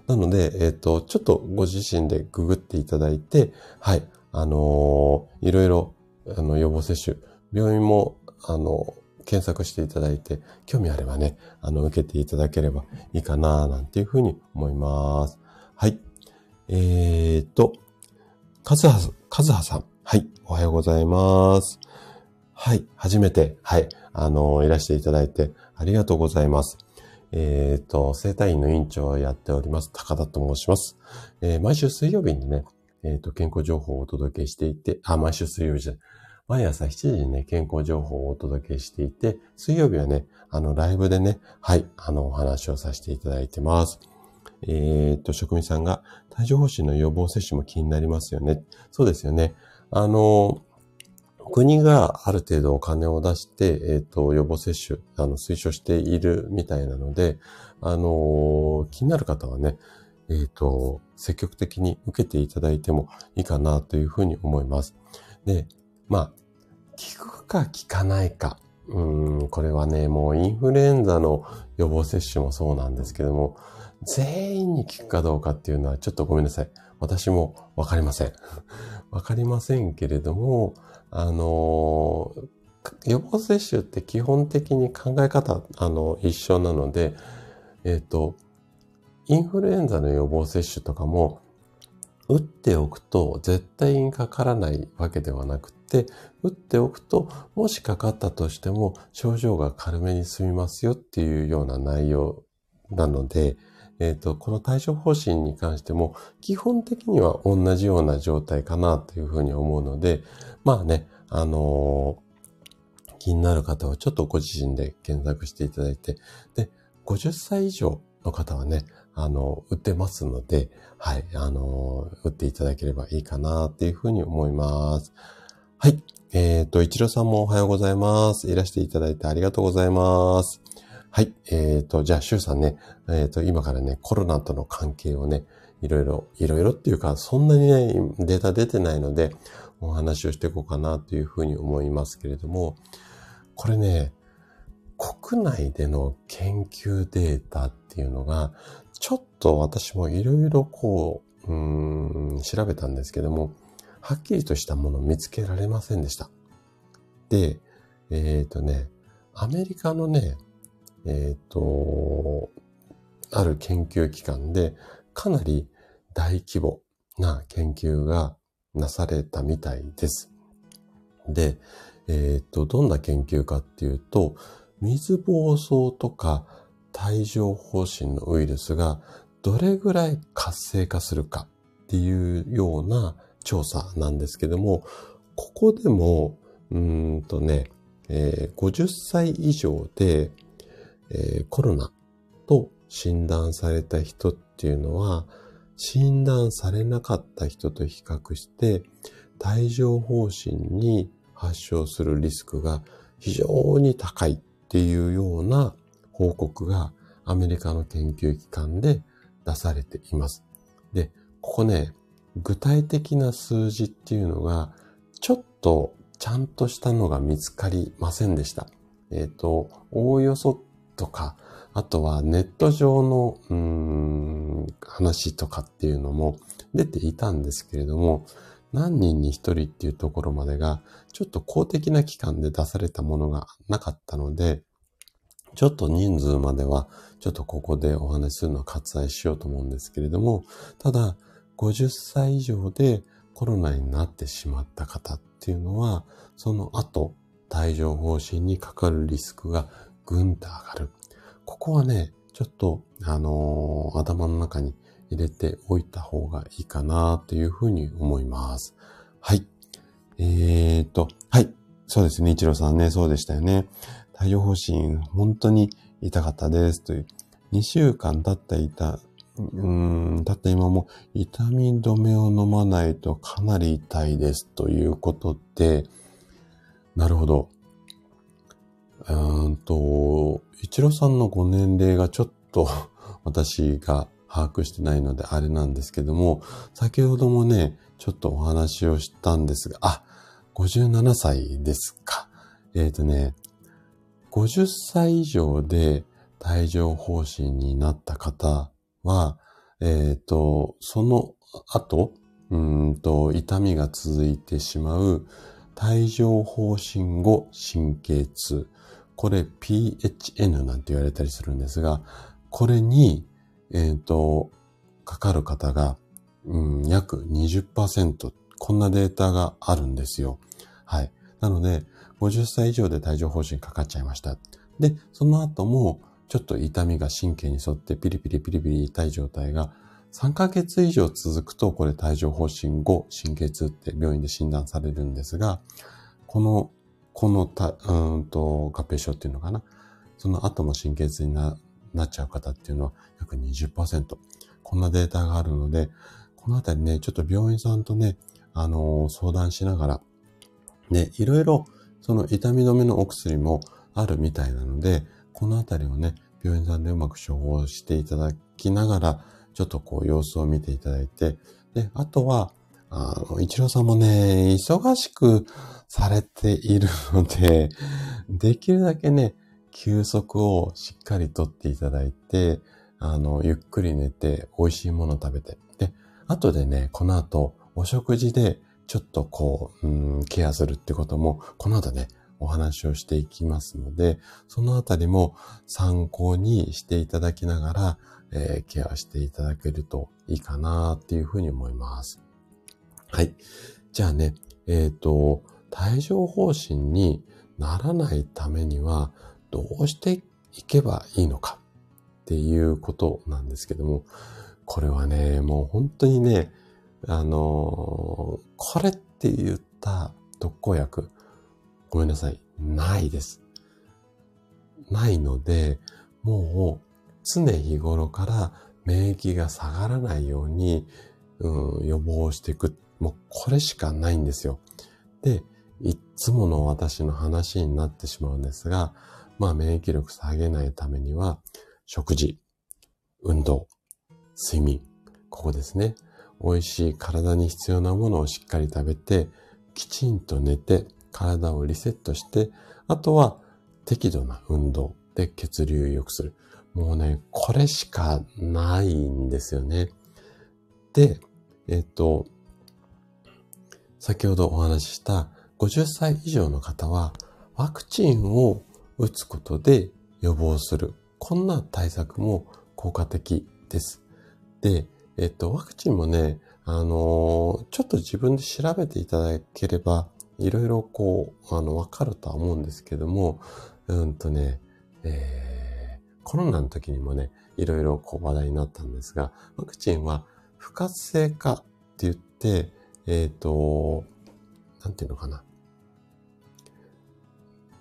なので、えっ、ー、と、ちょっとご自身でググっていただいて、はい、あのー、いろいろ、あの、予防接種、病院も、あの、検索していただいて、興味あればね、あの、受けていただければいいかな、なんていうふうに思います。はい。えーと、カズハ、カズハさん。はい。おはようございます。はい。初めて、はい。あの、いらしていただいてありがとうございます。えっ、ー、と、生体院の院長をやっております、高田と申します。えー、毎週水曜日にね、えっ、ー、と、健康情報をお届けしていて、あ、毎週水曜日じゃない。毎朝7時にね、健康情報をお届けしていて、水曜日はね、あの、ライブでね、はい、あの、お話をさせていただいてます。えっ、と、職人さんが、帯状疱疹の予防接種も気になりますよね。そうですよね。あの、国がある程度お金を出して、えっ、と、予防接種、あの、推奨しているみたいなので、あの、気になる方はね、えっ、と、積極的に受けていただいてもいいかなというふうに思います。で、まあ、効くか効かないか。うん、これはね、もうインフルエンザの予防接種もそうなんですけども、全員に効くかどうかっていうのはちょっとごめんなさい。私もわかりません。わかりませんけれども、あの予防接種って基本的に考え方、あの、一緒なので、えっ、ー、と、インフルエンザの予防接種とかも、打っておくと絶対にかからないわけではなくてて、打っておくと、もしかかったとしても症状が軽めに済みますよっていうような内容なので、えっ、ー、と、この対処方針に関しても、基本的には同じような状態かなというふうに思うので、まあね、あのー、気になる方はちょっとご自身で検索していただいて、で、50歳以上の方はね、あの、売ってますので、はい、あの、売っていただければいいかなっていうふうに思います。はい。えっ、ー、と、一郎さんもおはようございます。いらしていただいてありがとうございます。はい。えっ、ー、と、じゃあ、シュウさんね、えっ、ー、と、今からね、コロナとの関係をね、いろいろ、いろいろっていうか、そんなにね、データ出てないので、お話をしていこうかなというふうに思いますけれども、これね、国内での研究データっていうのが、ちょっと私もいろいろこう、うん、調べたんですけども、はっきりとしたものを見つけられませんでした。で、えっ、ー、とね、アメリカのね、えっ、ー、と、ある研究機関でかなり大規模な研究がなされたみたいです。で、えっ、ー、と、どんな研究かっていうと、水疱瘡とか帯状疱疹のウイルスがどれぐらい活性化するかっていうような調査なんですけども、ここでも、うんとね、えー、50歳以上で、えー、コロナと診断された人っていうのは、診断されなかった人と比較して、帯状疱疹に発症するリスクが非常に高いっていうような報告がアメリカの研究機関で出されています。で、ここね、具体的な数字っていうのが、ちょっとちゃんとしたのが見つかりませんでした。えっ、ー、と、おおよそとか、あとはネット上の、うーん、話とかっていうのも出ていたんですけれども、何人に一人っていうところまでが、ちょっと公的な機関で出されたものがなかったので、ちょっと人数までは、ちょっとここでお話しするのを割愛しようと思うんですけれども、ただ、50歳以上でコロナになってしまった方っていうのは、その後、帯状疱疹にかかるリスクがぐんと上がる。ここはね、ちょっと、あのー、頭の中に入れておいた方がいいかなというふうに思います。はい。えーと、はい。そうですね。一郎さんね、そうでしたよね。帯状疱疹、本当に痛かったですという。2週間経った痛、うん、経った今も痛み止めを飲まないとかなり痛いですということで、なるほど。うんと、一郎さんのご年齢がちょっと 私が把握してないのであれなんですけども、先ほどもね、ちょっとお話をしたんですが、あ、57歳ですか。えっ、ー、とね、50歳以上で帯状疱疹になった方は、えっ、ー、と、その後、うんと、痛みが続いてしまう帯状疱疹後神経痛。これ PHN なんて言われたりするんですが、これにえっ、ー、と、かかる方が、うん、約20%、こんなデータがあるんですよ。はい。なので、50歳以上で帯状疱疹かかっちゃいました。で、その後も、ちょっと痛みが神経に沿ってピリピリピリピリ痛い状態が3ヶ月以上続くと、これ帯状疱疹後神経痛って病院で診断されるんですが、この、このた、うんと、合併症っていうのかな。その後も神経痛にななっちゃう方っていうのは約20%。こんなデータがあるので、このあたりね、ちょっと病院さんとね、あのー、相談しながら、ね、いろいろ、その痛み止めのお薬もあるみたいなので、このあたりをね、病院さんでうまく処方していただきながら、ちょっとこう様子を見ていただいて、で、あとは、あの、一郎さんもね、忙しくされているので、できるだけね、休息をしっかりとっていただいて、あの、ゆっくり寝て、美味しいもの食べて。で、後でね、この後、お食事で、ちょっとこう、うん、ケアするってことも、この後ね、お話をしていきますので、そのあたりも参考にしていただきながら、えー、ケアしていただけるといいかなっていうふうに思います。はい。じゃあね、えっ、ー、と、帯状疱疹にならないためには、どうしていけばいいのかっていうことなんですけども、これはね、もう本当にね、あのー、これって言った特効薬、ごめんなさい、ないです。ないので、もう常日頃から免疫が下がらないように、うん、予防していく。もうこれしかないんですよ。で、いつもの私の話になってしまうんですが、まあ免疫力下げないためには、食事、運動、睡眠、ここですね。美味しい体に必要なものをしっかり食べて、きちんと寝て、体をリセットして、あとは適度な運動で血流を良くする。もうね、これしかないんですよね。で、えっと、先ほどお話しした50歳以上の方はワクチンを打つことで予防する。こんな対策も効果的です。で、えっと、ワクチンもね、あのちょっと自分で調べていただければ、いろいろこう、あの、わかるとは思うんですけども、うんとね、えー、コロナの時にもね、いろいろこう話題になったんですが、ワクチンは不活性化って言って、えっ、ー、と、なんていうのかな。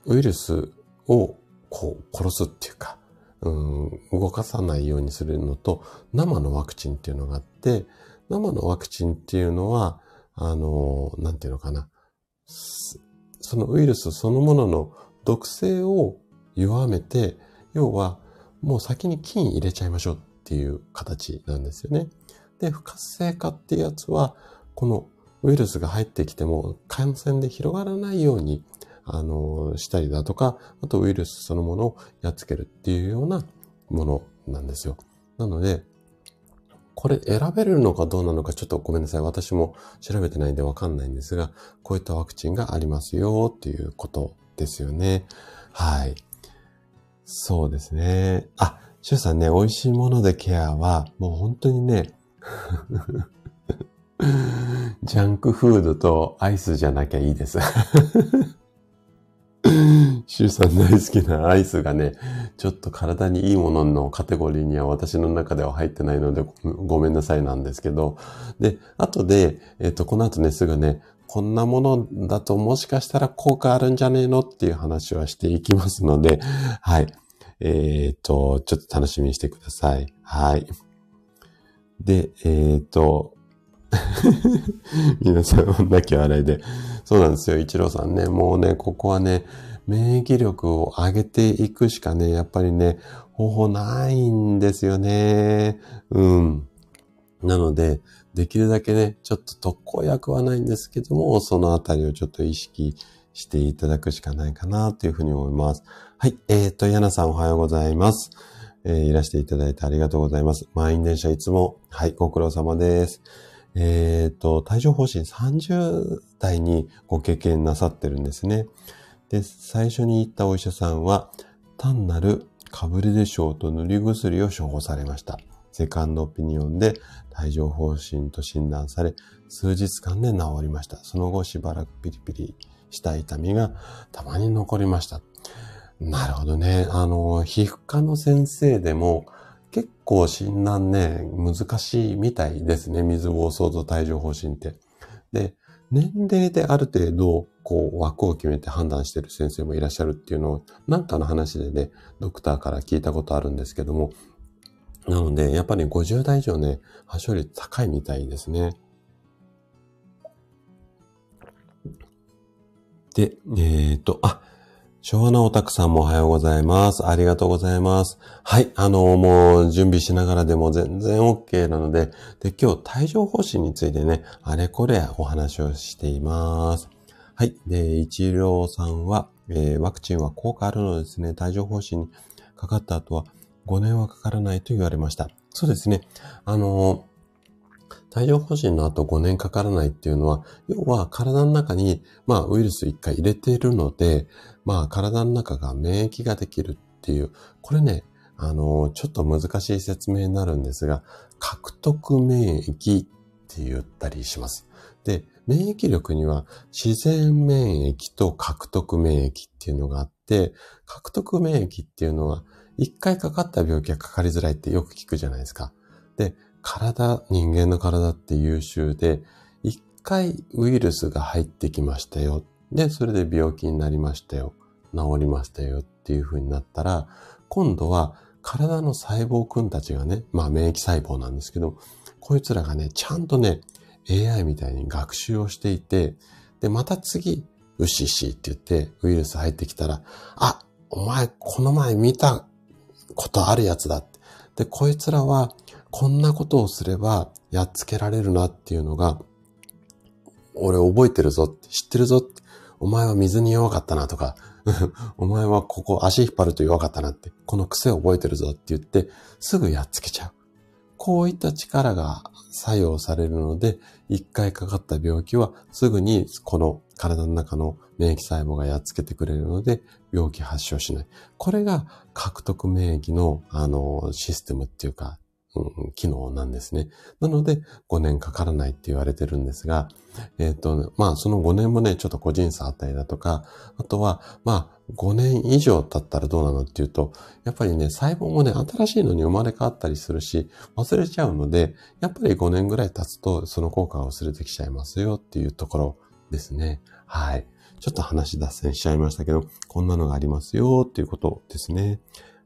ウイルスをこう殺すっていうか、うん、動かさないようにするのと、生のワクチンっていうのがあって、生のワクチンっていうのは、あの、なんていうのかな。そのウイルスそのものの毒性を弱めて、要はもう先に菌入れちゃいましょうっていう形なんですよね。で、不活性化っていうやつは、このウイルスが入ってきても感染で広がらないようにあの、したりだとか、あとウイルスそのものをやっつけるっていうようなものなんですよ。なので、これ選べるのかどうなのかちょっとごめんなさい。私も調べてないんでわかんないんですが、こういったワクチンがありますよっていうことですよね。はい。そうですね。あ、シュさんね、美味しいものでケアは、もう本当にね、ジャンクフードとアイスじゃなきゃいいですシュウさん大好きなアイスがね、ちょっと体にいいもののカテゴリーには私の中では入ってないのでごめんなさいなんですけど、で、後で、えっ、と、この後ね、すぐね、こんなものだともしかしたら効果あるんじゃねえのっていう話はしていきますので、はい。えっ、と、ちょっと楽しみにしてください。はい。で、えっ、と、皆さん、泣き笑いで。そうなんですよ、一郎さんね。もうね、ここはね、免疫力を上げていくしかね、やっぱりね、方法ないんですよね。うん。なので、できるだけね、ちょっと特効薬はないんですけども、そのあたりをちょっと意識していただくしかないかなというふうに思います。はい。えっ、ー、と、ヤナさんおはようございます。えー、いらしていただいてありがとうございます。満員電車いつも、はい、ご苦労様です。えっ、ー、と、帯状疱疹30代にご経験なさってるんですね。で、最初に言ったお医者さんは、単なるかぶれでしょうと塗り薬を処方されました。セカンドオピニオンで帯状疱疹と診断され、数日間で治りました。その後しばらくピリピリした痛みがたまに残りました。なるほどね。あの、皮膚科の先生でも、結構診断ね、難しいみたいですね。水疱瘡と帯状疱疹って。で、年齢である程度、こう、枠を決めて判断してる先生もいらっしゃるっていうのを、なんかの話でね、ドクターから聞いたことあるんですけども、なので、やっぱり50代以上ね、発症率高いみたいですね。で、えっ、ー、と、あ、昭和のオタクさんもおはようございます。ありがとうございます。はい。あの、もう準備しながらでも全然 OK なので、で、今日帯状疱疹についてね、あれこれお話をしています。はい。で、一郎さんは、えー、ワクチンは効果あるのですね。帯状疱疹にかかった後は、5年はかからないと言われました。そうですね。あの、帯状疱疹の後5年かからないっていうのは、要は体の中に、まあウイルス1回入れているので、まあ体の中が免疫ができるっていう、これね、あの、ちょっと難しい説明になるんですが、獲得免疫って言ったりします。で、免疫力には自然免疫と獲得免疫っていうのがあって、獲得免疫っていうのは、一回かかった病気はかかりづらいってよく聞くじゃないですか。で、体、人間の体って優秀で、一回ウイルスが入ってきましたよ。で、それで病気になりましたよ。治りましたよっていう風になったら、今度は体の細胞君たちがね、まあ免疫細胞なんですけど、こいつらがね、ちゃんとね、AI みたいに学習をしていて、で、また次、うししって言ってウイルス入ってきたら、あ、お前この前見たことあるやつだって。で、こいつらはこんなことをすればやっつけられるなっていうのが、俺覚えてるぞって、知ってるぞって、お前は水に弱かったなとか、お前はここ足引っ張ると弱かったなって、この癖覚えてるぞって言って、すぐやっつけちゃう。こういった力が作用されるので、一回かかった病気はすぐにこの体の中の免疫細胞がやっつけてくれるので、病気発症しない。これが獲得免疫の、あの、システムっていうか、うん、機能なんですね。なので、5年かからないって言われてるんですが、えっ、ー、と、まあ、その5年もね、ちょっと個人差あったりだとか、あとは、まあ、5年以上経ったらどうなのっていうと、やっぱりね、細胞もね、新しいのに生まれ変わったりするし、忘れちゃうので、やっぱり5年ぐらい経つと、その効果が薄れてきちゃいますよっていうところですね。はい。ちょっと話脱線しちゃいましたけど、こんなのがありますよっていうことですね。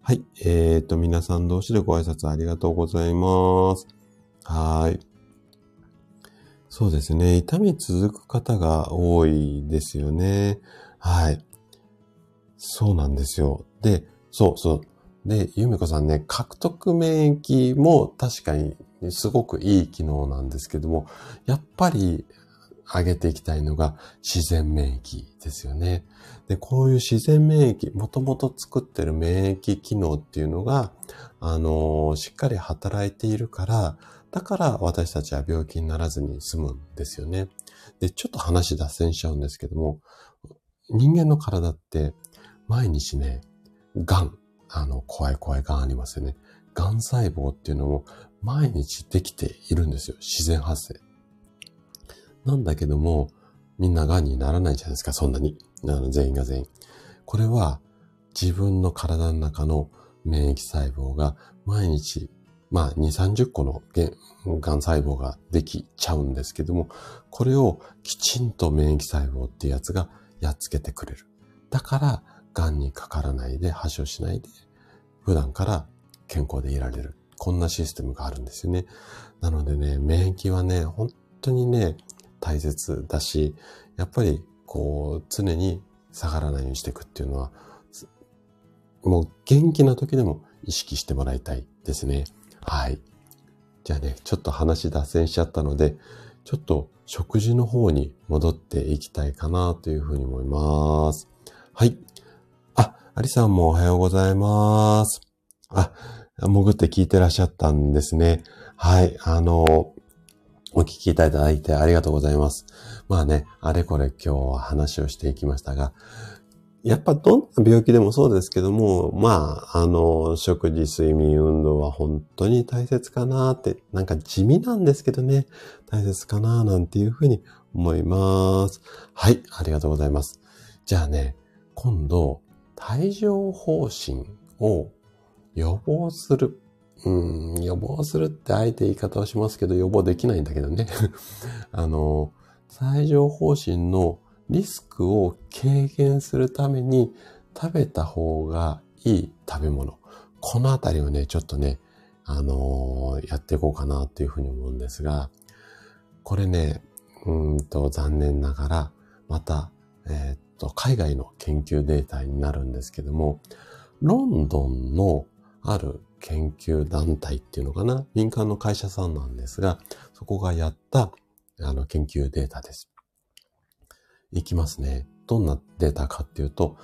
はい。えっ、ー、と、皆さん同士でご挨拶ありがとうございます。はい。そうですね。痛み続く方が多いですよね。はい。そうなんですよ。で、そうそう。で、ゆめこさんね、獲得免疫も確かにすごくいい機能なんですけども、やっぱり上げていきたいのが自然免疫ですよね。で、こういう自然免疫、もともと作ってる免疫機能っていうのが、あの、しっかり働いているから、だから私たちは病気にならずに済むんですよね。で、ちょっと話脱線しちゃうんですけども、人間の体って毎日ね、癌、あの、怖い怖い癌ありますよね。癌細胞っていうのも毎日できているんですよ。自然発生。なんだけども、みんな癌にならないじゃないですか、そんなに。あの全員が全員。これは自分の体の中の免疫細胞が毎日、まあ2、30個の癌細胞ができちゃうんですけども、これをきちんと免疫細胞っていうやつがやっつけてくれる。だから、癌にかからないで、発症しないで、普段から健康でいられる。こんなシステムがあるんですよね。なのでね、免疫はね、本当にね、大切だし、やっぱりこう常に下がらないようにしていくっていうのは、もう元気な時でも意識してもらいたいですね。はい。じゃあね、ちょっと話脱線しちゃったので、ちょっと食事の方に戻っていきたいかなというふうに思います。はい。あ、アリさんもおはようございます。あ、潜って聞いてらっしゃったんですね。はい。あの、お聞きいただいてありがとうございます。まあね、あれこれ今日は話をしていきましたが、やっぱどんな病気でもそうですけども、まあ、あの、食事、睡眠、運動は本当に大切かなって、なんか地味なんですけどね、大切かななんていうふうに思います。はい、ありがとうございます。じゃあね、今度、帯状疱疹を予防するうん、予防するってあえて言い方をしますけど、予防できないんだけどね。あの、帯状疱疹のリスクを軽減するために食べた方がいい食べ物。このあたりをね、ちょっとね、あのー、やっていこうかなっていうふうに思うんですが、これね、うんと、残念ながら、また、えー、っと、海外の研究データになるんですけども、ロンドンのある研究団体っていうのかな？民間の会社さんなんですが、そこがやったあの研究データです。いきますね。どんなデータかっていうと、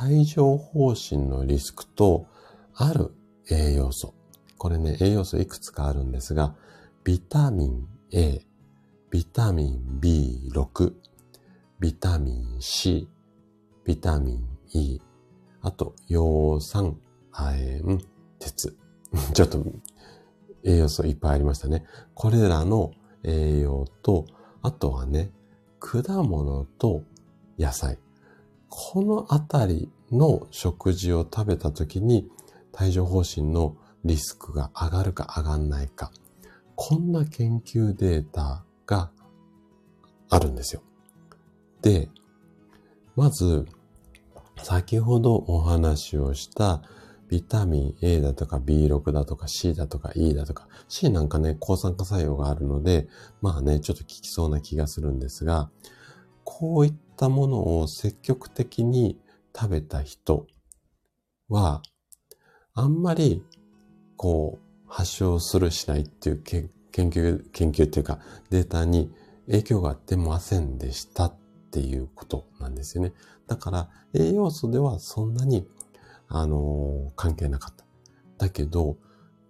帯状疱疹のリスクと、ある栄養素。これね、栄養素いくつかあるんですが、ビタミン A、ビタミン B6、ビタミン C、ビタミン E、あと、葉酸、亜鉛、鉄。ちょっと栄養素いっぱいありましたね。これらの栄養と、あとはね、果物と野菜。このあたりの食事を食べたときに帯状疱疹のリスクが上がるか上がんないか。こんな研究データがあるんですよ。で、まず、先ほどお話をしたビタミン A だとか B6 だとか C だとか E だとか C なんかね、抗酸化作用があるので、まあね、ちょっと効きそうな気がするんですが、こういったものを積極的に食べた人は、あんまり、こう、発症するしないっていう研究、研究っていうかデータに影響が出ませんでしたっていうことなんですよね。だから栄養素ではそんなに、あのー、関係なかった。だけど、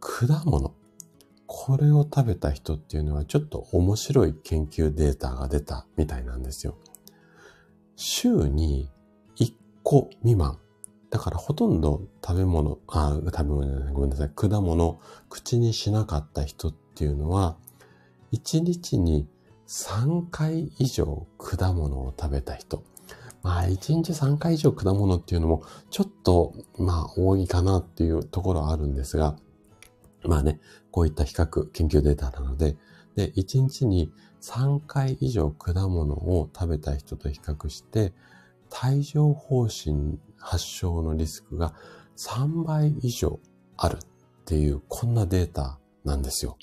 果物。これを食べた人っていうのはちょっと面白い研究データが出たみたいなんですよ。週に1個未満。だからほとんど食べ物、あ、食べ物、ごめんなさい。果物、口にしなかった人っていうのは、1日に3回以上果物を食べた人。まあ、1日3回以上果物っていうのも、ちょっと、まあ、多いかなっていうところはあるんですが、まあね、こういった比較、研究データなので、で、1日に3回以上果物を食べた人と比較して、帯状疱疹発症のリスクが3倍以上あるっていう、こんなデータなんですよ。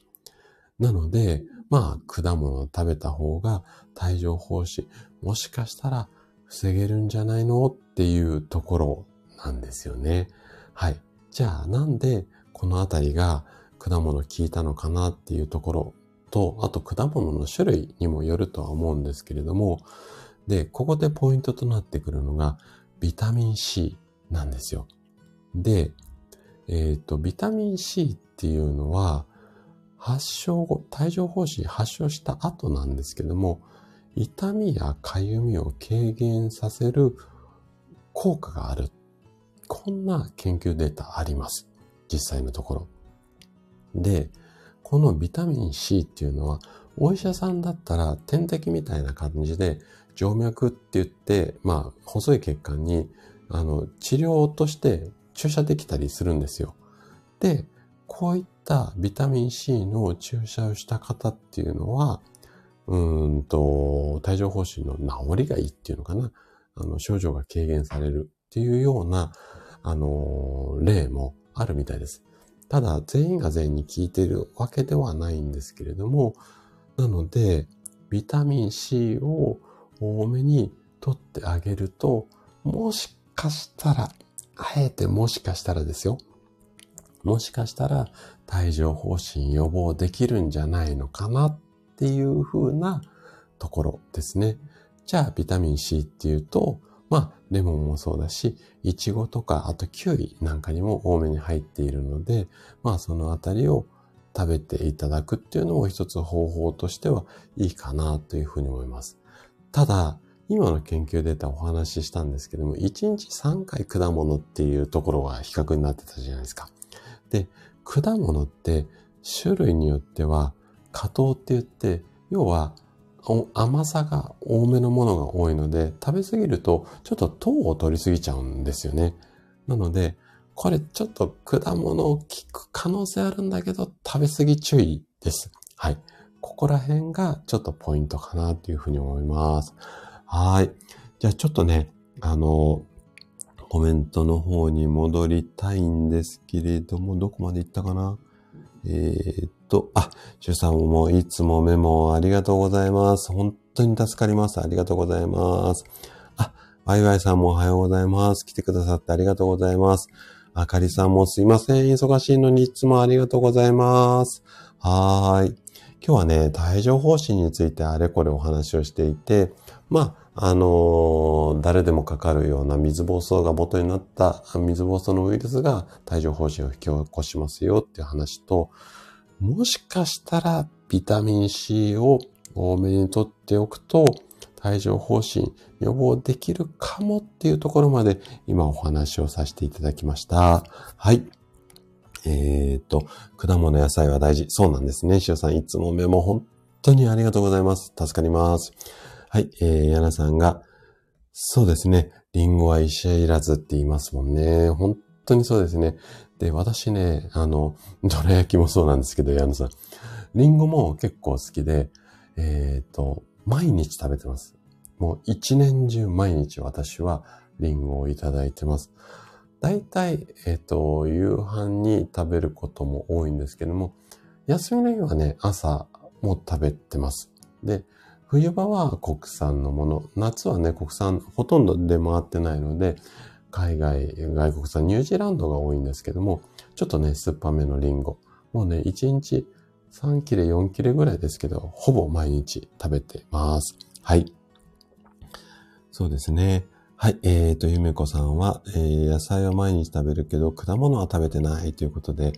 なので、まあ、果物を食べた方が帯状疱疹、もしかしたら防げるんじゃないの？っていうところなんですよね。はい。じゃあ、なんでこのあたりが果物効いたのかなっていうところと、あと果物の種類にもよるとは思うんですけれども、で、ここでポイントとなってくるのが、ビタミン C なんですよ。で、えっ、ー、と、ビタミン C っていうのは、発症後、帯状疱疹発症した後なんですけども、痛みや痒みを軽減させる効果がある。こんな研究データあります。実際のところ。で、このビタミン C っていうのは、お医者さんだったら点滴みたいな感じで、静脈って言って、まあ、細い血管に、あの、治療として注射できたりするんですよ。で、こういったビタミン C の注射をした方っていうのは、うんと、帯状疱疹の治りがいいっていうのかな。あの、症状が軽減されるっていうような、あの、例もあるみたいです。ただ、全員が全員に効いているわけではないんですけれども、なので、ビタミン C を多めに取ってあげると、もしかしたら、あえてもしかしたらですよ。もしかしたら帯状疱疹予防できるんじゃないのかなっていう風なところですね。じゃあビタミン C っていうと、まあ、レモンもそうだし、イチゴとか、あとキウイなんかにも多めに入っているので、まあ、そのあたりを食べていただくっていうのも一つ方法としてはいいかなというふうに思います。ただ、今の研究データお話ししたんですけども、1日3回果物っていうところが比較になってたじゃないですか。で、果物って種類によっては、果糖って言って、要は甘さが多めのものが多いので、食べ過ぎるとちょっと糖を取りすぎちゃうんですよね。なので、これちょっと果物を効く可能性あるんだけど、食べ過ぎ注意です。はい。ここら辺がちょっとポイントかなというふうに思います。はい。じゃあちょっとね、あの、コメントの方に戻りたいんですけれども、どこまで行ったかな？えー、っと、あ、シュさんもいつもメモありがとうございます。本当に助かります。ありがとうございます。あ、ワイワイさんもおはようございます。来てくださってありがとうございます。あかりさんもすいません。忙しいのにいつもありがとうございます。はーい。今日はね、帯状疱疹についてあれこれお話をしていて、まあ、あのー誰でもかかるような水疱瘡が元になった水疱瘡のウイルスが帯状疱疹を引き起こしますよっていう話と、もしかしたらビタミン C を多めにとっておくと、帯状疱疹予防できるかもっていうところまで今お話をさせていただきました。はい。えー、と、果物野菜は大事。そうなんですね。塩さん、いつもメモ本当にありがとうございます。助かります。はい。えー、ヤナさんが、そうですね。リンゴは医者いらずって言いますもんね。本当にそうですね。で、私ね、あの、どら焼きもそうなんですけど、ヤナさん。リンゴも結構好きで、えっ、と、毎日食べてます。もう一年中毎日私はリンゴをいただいてます。大体、えっ、と、夕飯に食べることも多いんですけども、休みの日はね、朝も食べてます。で、冬場は国産のもの、夏はね、国産ほとんど出回ってないので、海外、外国産、ニュージーランドが多いんですけども、ちょっとね、酸っぱめのリンゴ。もうね、1日3切れ、4切れぐらいですけど、ほぼ毎日食べてます。はい。そうですね。はい。えーと、ゆめこさんは、えー野菜は毎日食べるけど、果物は食べてないということで、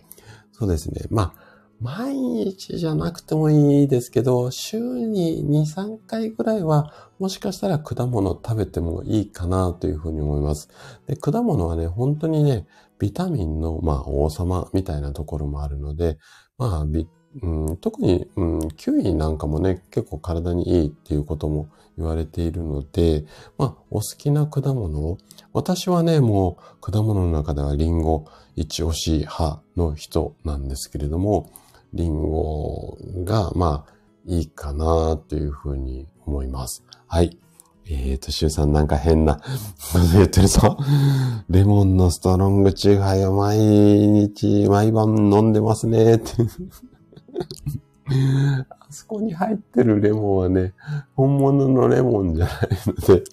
そうですね。まあ、毎日じゃなくてもいいですけど、週に2、3回ぐらいは、もしかしたら果物食べてもいいかなというふうに思います。で、果物はね、本当にね、ビタミンの、まあ、王様みたいなところもあるので、まあ、ビうん、特に、うん、キウイなんかもね、結構体にいいっていうことも言われているので、まあ、お好きな果物を、私はね、もう果物の中ではリンゴ一押し派の人なんですけれども、リンゴが、まあ、いいかなというふうに思います。はい。えーと、シュウさんなんか変なこと言ってるぞ。レモンのストロングチューハイを毎日、毎晩飲んでますね。って。あそこに入ってるレモンはね、本物のレモンじゃないので。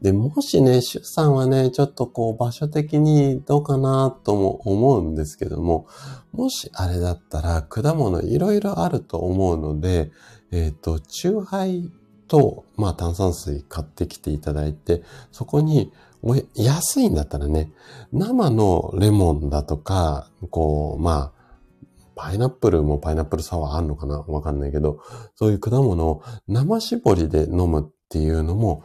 で、もしね、シュウさんはね、ちょっとこう場所的にどうかなとも思うんですけども、もしあれだったら果物いろいろあると思うので、えっ、と、チューハイと、まあ炭酸水買ってきていただいて、そこに、お安いんだったらね、生のレモンだとか、こう、まあ、パイナップルもパイナップルサワーあんのかな？わかんないけど、そういう果物を生搾りで飲むっていうのも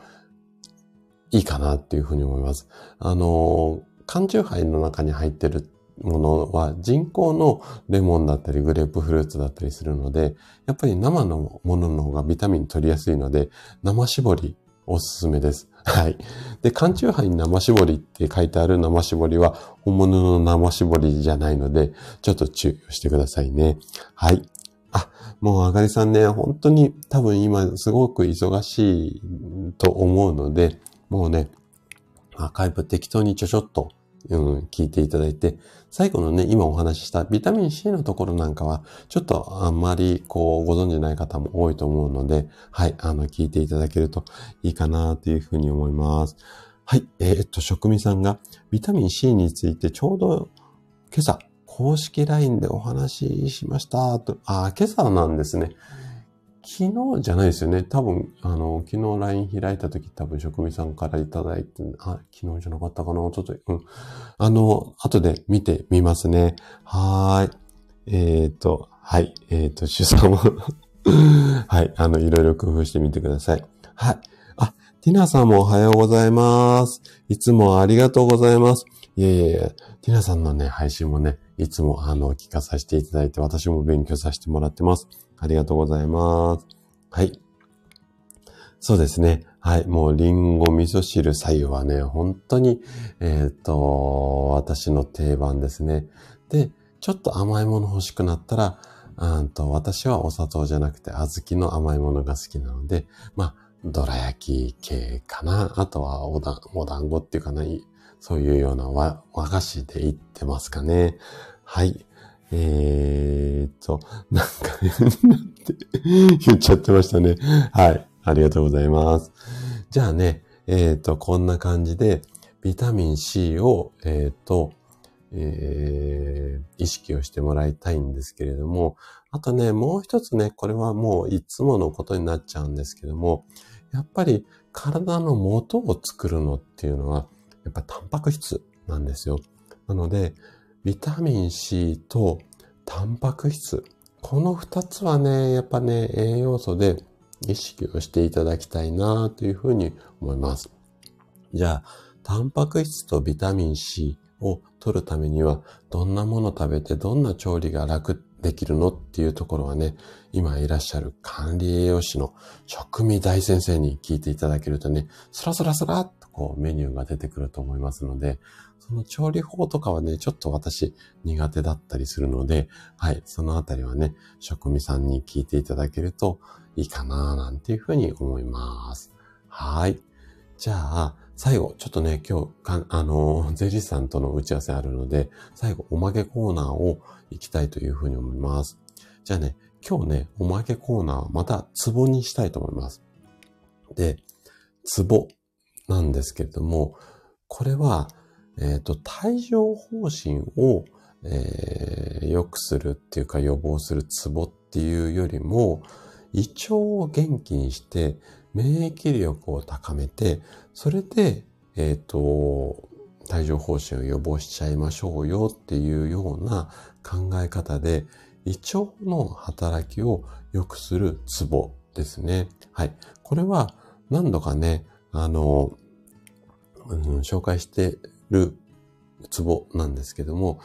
いいかなっていうふうに思います。あの、缶チューハイの中に入ってるものは人工のレモンだったりグレープフルーツだったりするので、やっぱり生のものの方がビタミン取りやすいので、生搾りおすすめです。はい。で、缶チューハイに生搾りって書いてある生搾りは本物の生搾りじゃないので、ちょっと注意をしてくださいね。はい。あ、もうあがりさんね、本当に多分今すごく忙しいと思うので、もうね、アーカイブ適当にちょちょっと、うん、聞いていただいて、最後のね、今お話ししたビタミン C のところなんかは、ちょっとあんまりこうご存知ない方も多いと思うので、はい、あの、聞いていただけるといいかなというふうに思います。はい、えーっと、職味さんがビタミン C についてちょうど今朝、公式 LINE でお話ししましたと、あ、今朝なんですね。昨日じゃないですよね。多分、あの、昨日 LINE 開いた時多分職味さんからいただいて、あ、昨日じゃなかったかな？ちょっと、うん。あの、後で見てみますね。はーい。えっ、ー、と、はい。えっ、ー、と、主さんもはい。あの、いろいろ工夫してみてください。はい。あ、ティナさんもおはようございます。いつもありがとうございます。いえいえいえ、ティナさんのね、配信もね、いつもあの、聞かさせていただいて、私も勉強させてもらってます。ありがとうございます。はい。そうですね。はい。もう、リンゴ味噌汁左右はね、本当に、えっ、と、私の定番ですね。で、ちょっと甘いもの欲しくなったら、うんと私はお砂糖じゃなくて小豆の甘いものが好きなので、まあ、どら焼き系かな。あとはおだ、お団子っていうかな。そういうような和菓子でいってますかね。はい。えーっと、なんかなって言っちゃってましたね。はい。ありがとうございます。じゃあね、えーっと、こんな感じで、ビタミン C を、えーっと、えー、意識をしてもらいたいんですけれども、あとね、もう一つね、これはもういつものことになっちゃうんですけども、やっぱり体の元を作るのっていうのは、やっぱタンパク質なんですよ。なので、ビタミン C とタンパク質。この二つはね、やっぱね、栄養素で意識をしていただきたいなというふうに思います。じゃあ、タンパク質とビタミン C を取るためには、どんなもの食べてどんな調理が楽できるのっていうところはね、今いらっしゃる管理栄養士の食味大先生に聞いていただけるとね、スラスラスラっこうメニューが出てくると思いますので、その調理法とかはね、ちょっと私苦手だったりするので、はい、そのあたりはね、食味さんに聞いていただけるといいかななんていうふうに思います。はい。じゃあ、最後、ちょっとね、今日、あの、税理士さんとの打ち合わせあるので、最後、おまけコーナーを行きたいというふうに思います。じゃあね、今日ね、おまけコーナー、また、ツボにしたいと思います。で、ツボなんですけれども、これは、えっ、ー、と、帯状疱疹を、えー、良くするっていうか予防するツボっていうよりも、胃腸を元気にして、免疫力を高めて、それで、えっ、ー、と、帯状疱疹を予防しちゃいましょうよっていうような考え方で、胃腸の働きを良くするツボですね。はい。これは何度かね、あの、うん、紹介してるツボなんですけども、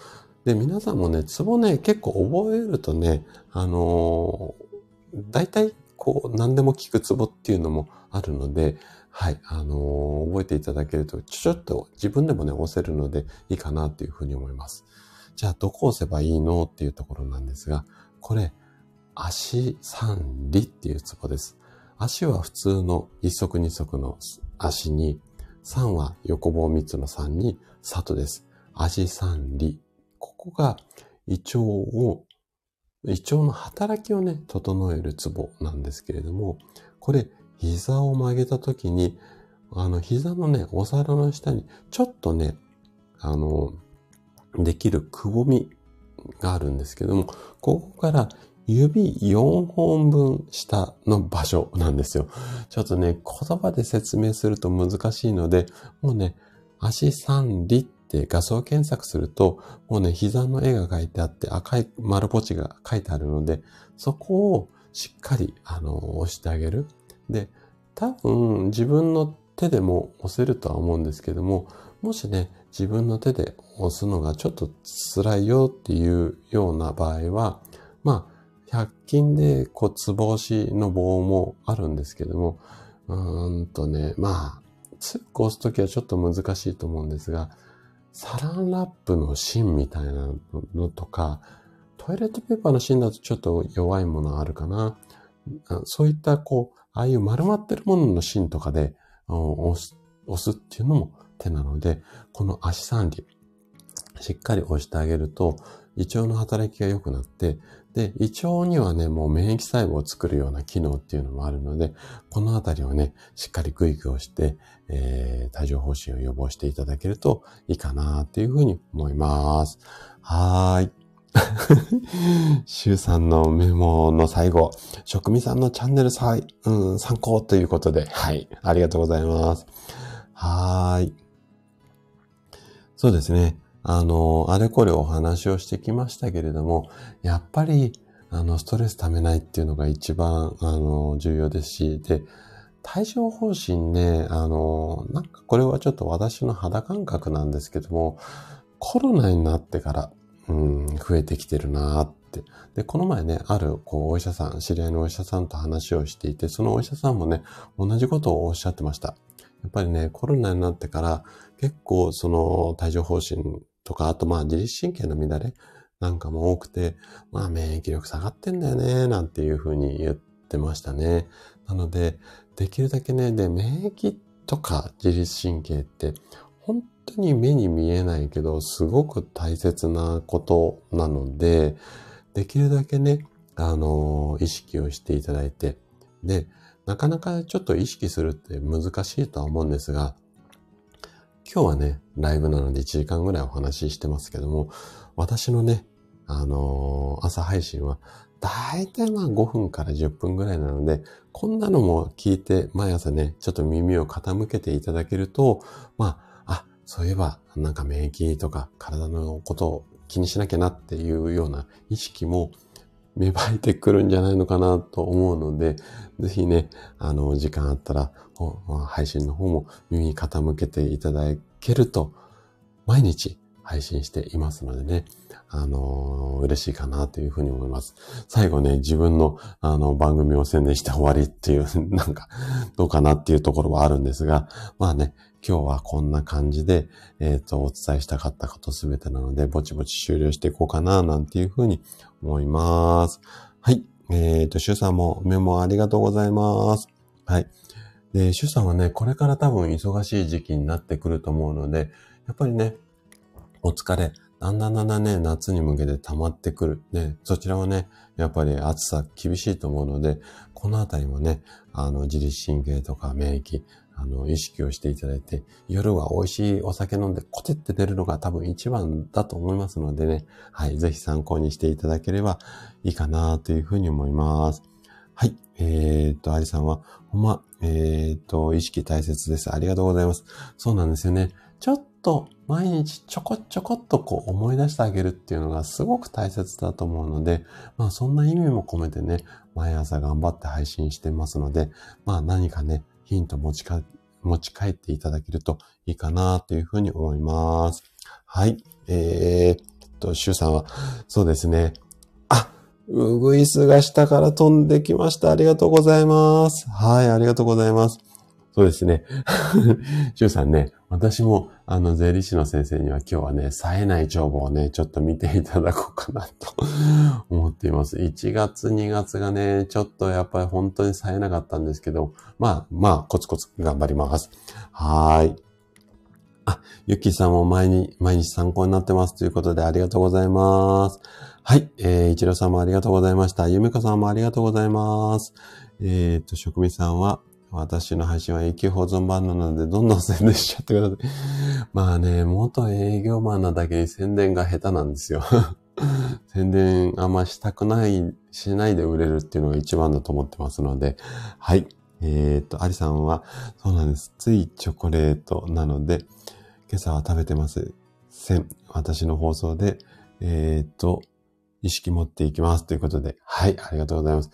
で、皆さんもね、ツボね、結構覚えるとね、あのー、大体、こう、何でも聞くツボっていうのもあるので、はい、あのー、覚えていただけると、ちょちょっと自分でもね、押せるのでいいかなっていうふうに思います。じゃあ、どこ押せばいいのっていうところなんですが、これ、足三里っていうツボです。足は普通の一足二足の足に、三は横棒三つの三に、里です。足三里。ここが胃腸を、胃腸の働きをね、整えるツボなんですけれども、これ、膝を曲げたときに、あの、膝のね、お皿の下に、ちょっとね、あの、できるくぼみがあるんですけども、ここから指4本分下の場所なんですよ。ちょっとね、言葉で説明すると難しいので、もうね、足三里って画像検索すると、もうね、膝の絵が描いてあって赤い丸ポチが書いてあるので、そこをしっかり、あの、押してあげる。で、多分自分の手でも押せるとは思うんですけども、もしね、自分の手で押すのがちょっと辛いよっていうような場合は、まあ、100均でこう、つぼ押しの棒もあるんですけども、うーんとね、まあ、強く押すときはちょっと難しいと思うんですが、サランラップの芯みたいなのとか、トイレットペーパーの芯だとちょっと弱いものあるかな。そういったこう、ああいう丸まってるものの芯とかで押す押すっていうのも手なので、この足三里、しっかり押してあげると、胃腸の働きが良くなって、で、胃腸にはね、もう免疫細胞を作るような機能っていうのもあるので、このあたりをね、しっかりグイグイ押して、えー、帯状疱疹を予防していただけるといいかなっていうふうに思います。はーい。週3のメモの最後、職味さんのチャンネルさい、うん、参考ということで、はい、ありがとうございます。はーい。そうですね。あの、あれこれお話をしてきましたけれども、やっぱり、あの、ストレス溜めないっていうのが一番、あの、重要ですし、で、帯状疱疹ね、あの、なんかこれはちょっと私の肌感覚なんですけども、コロナになってから、うん、増えてきてるなって。で、この前ね、ある、こう、お医者さん、知り合いのお医者さんと話をしていて、そのお医者さんもね、同じことをおっしゃってました。やっぱりね、コロナになってから結構その帯状疱疹とか、あとまあ自律神経の乱れなんかも多くて、まあ免疫力下がってんだよね、なんていうふうに言ってましたね。なので、できるだけね、で、免疫とか自律神経って本当に目に見えないけど、すごく大切なことなので、できるだけね、あの、意識をしていただいて、で、なかなかちょっと意識するって難しいとは思うんですが、今日はね、ライブなので1時間ぐらいお話ししてますけども、私のね、あのー朝配信は、だいたいまあ5分から10分ぐらいなので、こんなのも聞いて、毎朝ね、ちょっと耳を傾けていただけると、まあ、あ、そういえば、なんか免疫とか体のことを気にしなきゃなっていうような意識も芽生えてくるんじゃないのかなと思うので、ぜひね、あの、時間あったら、配信の方も耳傾けていただけると、毎日配信していますのでね、あの嬉しいかなというふうに思います。最後ね、自分のあの番組を宣伝して終わりっていう、なんか、どうかなっていうところはあるんですが、まあね、今日はこんな感じで、えっ、と、お伝えしたかったことすべてなので、ぼちぼち終了していこうかな、なんていうふうに思います。はい。えっ、と、シュさんもメモありがとうございます。はい。で、シュさんはね、これから多分忙しい時期になってくると思うので、やっぱりね、お疲れ、だんだんだんだんね、夏に向けて溜まってくる。ね、そちらはね、やっぱり暑さ厳しいと思うので、このあたりもね、あの、自律神経とか免疫、あの、意識をしていただいて、夜は美味しいお酒飲んでコテって出るのが多分一番だと思いますのでね、はい、ぜひ参考にしていただければいいかなというふうに思います。はい、えー、っと、アリさんは、ほんま、えー、っと、意識大切です。ありがとうございます。そうなんですよね。ちょっと毎日ちょこちょこっとこう思い出してあげるっていうのがすごく大切だと思うので、まあそんな意味も込めてね、毎朝頑張って配信してますので、まあ何かね、ヒント持ちか、持ち帰っていただけるといいかなというふうに思います。はい。えー、っと、シュウさんは、そうですね。あ、ウグイスが下から飛んできました。ありがとうございます。はい、ありがとうございます。そうですね。シュウさんね、私も、あの、税理士の先生には今日はね、冴えない帳簿をね、ちょっと見ていただこうかなと 思っています。1月、2月がね、ちょっとやっぱり本当に冴えなかったんですけど、まあ、まあ、コツコツ頑張ります。はーい。あ、ゆきさんも毎日、毎日参考になってますということでありがとうございます。はい。えー、一郎さんもありがとうございました。ゆめかさんもありがとうございます。えー、っと、職味さんは、私の配信は永久保存版なので、どんどん宣伝しちゃってください。まあね、元営業マンなだけに宣伝が下手なんですよ。宣伝あんましたくない、しないで売れるっていうのが一番だと思ってますので、はい。えっ、と、アリさんは、そうなんです。ついチョコレートなので、今朝は食べてます。せん。私の放送で、えっ、と、意識持っていきます。ということで、はい、ありがとうございます。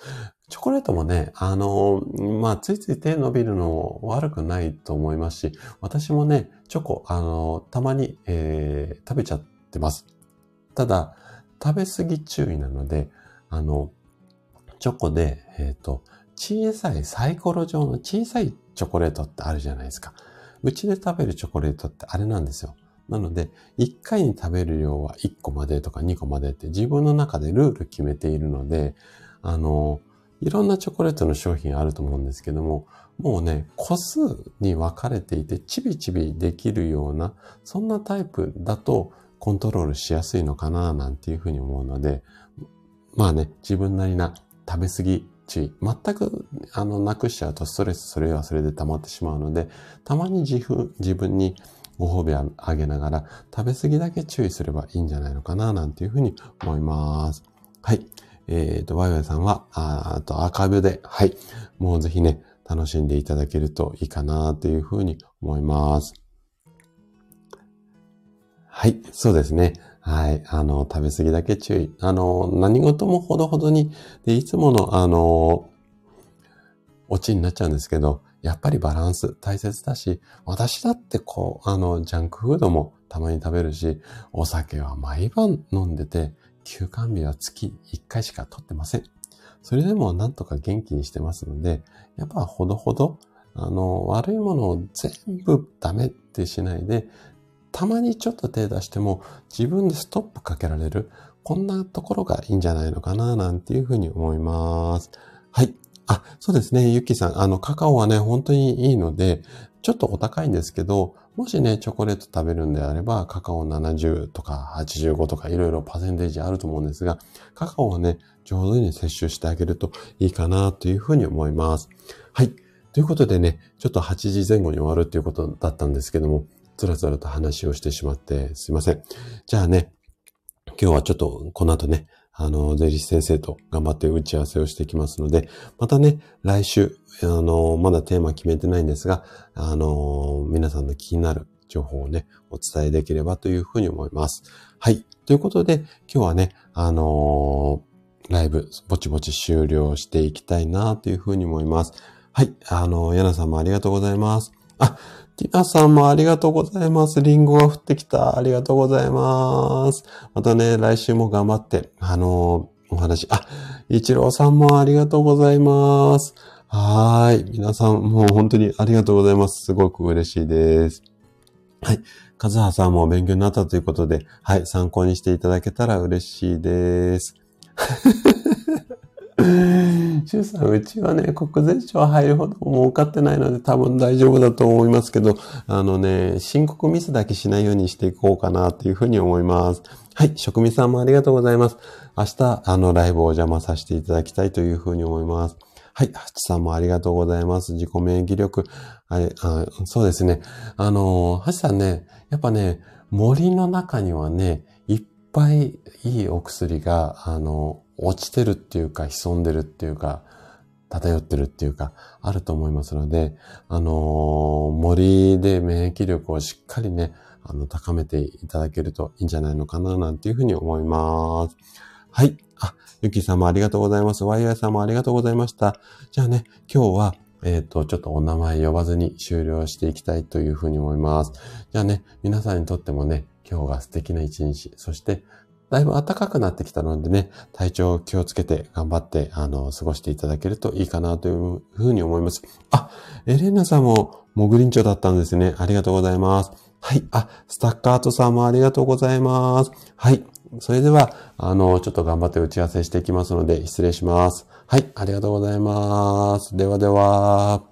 チョコレートもね、あの、まあ、ついつい手伸びるの悪くないと思いますし、私もね、チョコ、あの、たまに、えー食べちゃってます。ただ、食べ過ぎ注意なので、あの、チョコで、えっ、と、小さいサイコロ状の小さいチョコレートってあるじゃないですか。うちで食べるチョコレートってあれなんですよ。なので、1回に食べる量は1個までとか2個までって自分の中でルール決めているので、あの、いろんなチョコレートの商品あると思うんですけども、もうね、個数に分かれていて、ちびちびできるような、そんなタイプだとコントロールしやすいのかな、なんていうふうに思うので、まあね、自分なりな食べ過ぎ注意。全く、あの、なくしちゃうとストレス、それはそれで溜まってしまうので、たまに自分、自分にご褒美あげながら、食べ過ぎだけ注意すればいいんじゃないのかな、なんていうふうに思います。はい。えっ、と、ワイワイさんは、ああとアーカイブで、はい。もうぜひね、楽しんでいただけるといいかな、というふうに思います。はい。そうですね。はい。あの、食べ過ぎだけ注意。あの、何事もほどほどに、で、いつもの、あの、オチになっちゃうんですけど、やっぱりバランス大切だし、私だってこう、あの、ジャンクフードもたまに食べるし、お酒は毎晩飲んでて、休館日は月1回しか取ってません。それでもなんとか元気にしてますので、やっぱほどほど、あの、悪いものを全部ダメってしないで、たまにちょっと手出しても自分でストップかけられる。こんなところがいいんじゃないのかな、なんていうふうに思います。はい。あ、そうですね。ゆきさん、あの、カカオはね、本当にいいので、ちょっとお高いんですけど、もしね、チョコレート食べるんであれば、カカオ70とか85とかいろいろパーセンテージあると思うんですが、カカオをね、上手に摂取してあげるといいかなというふうに思います。はい。ということでね、ちょっと8時前後に終わるということだったんですけども、つらつらと話をしてしまってすいません。じゃあね、今日はちょっとこの後ね、あの、税理士先生と頑張って打ち合わせをしていきますので、またね、来週、あの、まだテーマ決めてないんですが、あの、皆さんの気になる情報をね、お伝えできればというふうに思います。はい。ということで、今日はね、あのライブ、ぼちぼち終了していきたいなというふうに思います。はい。あの、ヤナさんもありがとうございます。あ、ティナさんもありがとうございます。リンゴが降ってきた。ありがとうございます。またね、来週も頑張って、あのお話、あ、イチローさんもありがとうございます。はい。皆さん、もう本当にありがとうございます。すごく嬉しいです。はい。カズハさんも勉強になったということで、はい。参考にしていただけたら嬉しいです。シュウさん、うちはね、国税庁入るほど儲かってないので多分大丈夫だと思いますけど、あのね、申告ミスだけしないようにしていこうかなというふうに思います。はい、職味さんもありがとうございます。明日、あの、ライブをお邪魔させていただきたいというふうに思います。はい、ハチさんもありがとうございます。自己免疫力。はい、あそうですね。あの、ハチさんね、やっぱね、森の中にはね、いっぱいいいお薬が、あの、落ちてるっていうか、潜んでるっていうか、漂ってるっていうか、あると思いますので、あのー、森で免疫力をしっかりね、あの、高めていただけるといいんじゃないのかな、なんていうふうに思います。はい。あ、ゆきさんもありがとうございます。ワイワイさんもありがとうございました。じゃあね、今日は、えっ、ー、と、ちょっとお名前呼ばずに終了していきたいというふうに思います。じゃあね、皆さんにとってもね、今日が素敵な一日、そしてだいぶ暖かくなってきたのでね、体調を気をつけて頑張って、あの、過ごしていただけるといいかなというふうに思います。あ、エレナさんもモグリンチョだったんですね。ありがとうございます。はい。あ、スタッカートさんもありがとうございます。はい。それでは、あの、ちょっと頑張って打ち合わせしていきますので、失礼します。はい。ありがとうございます。ではでは。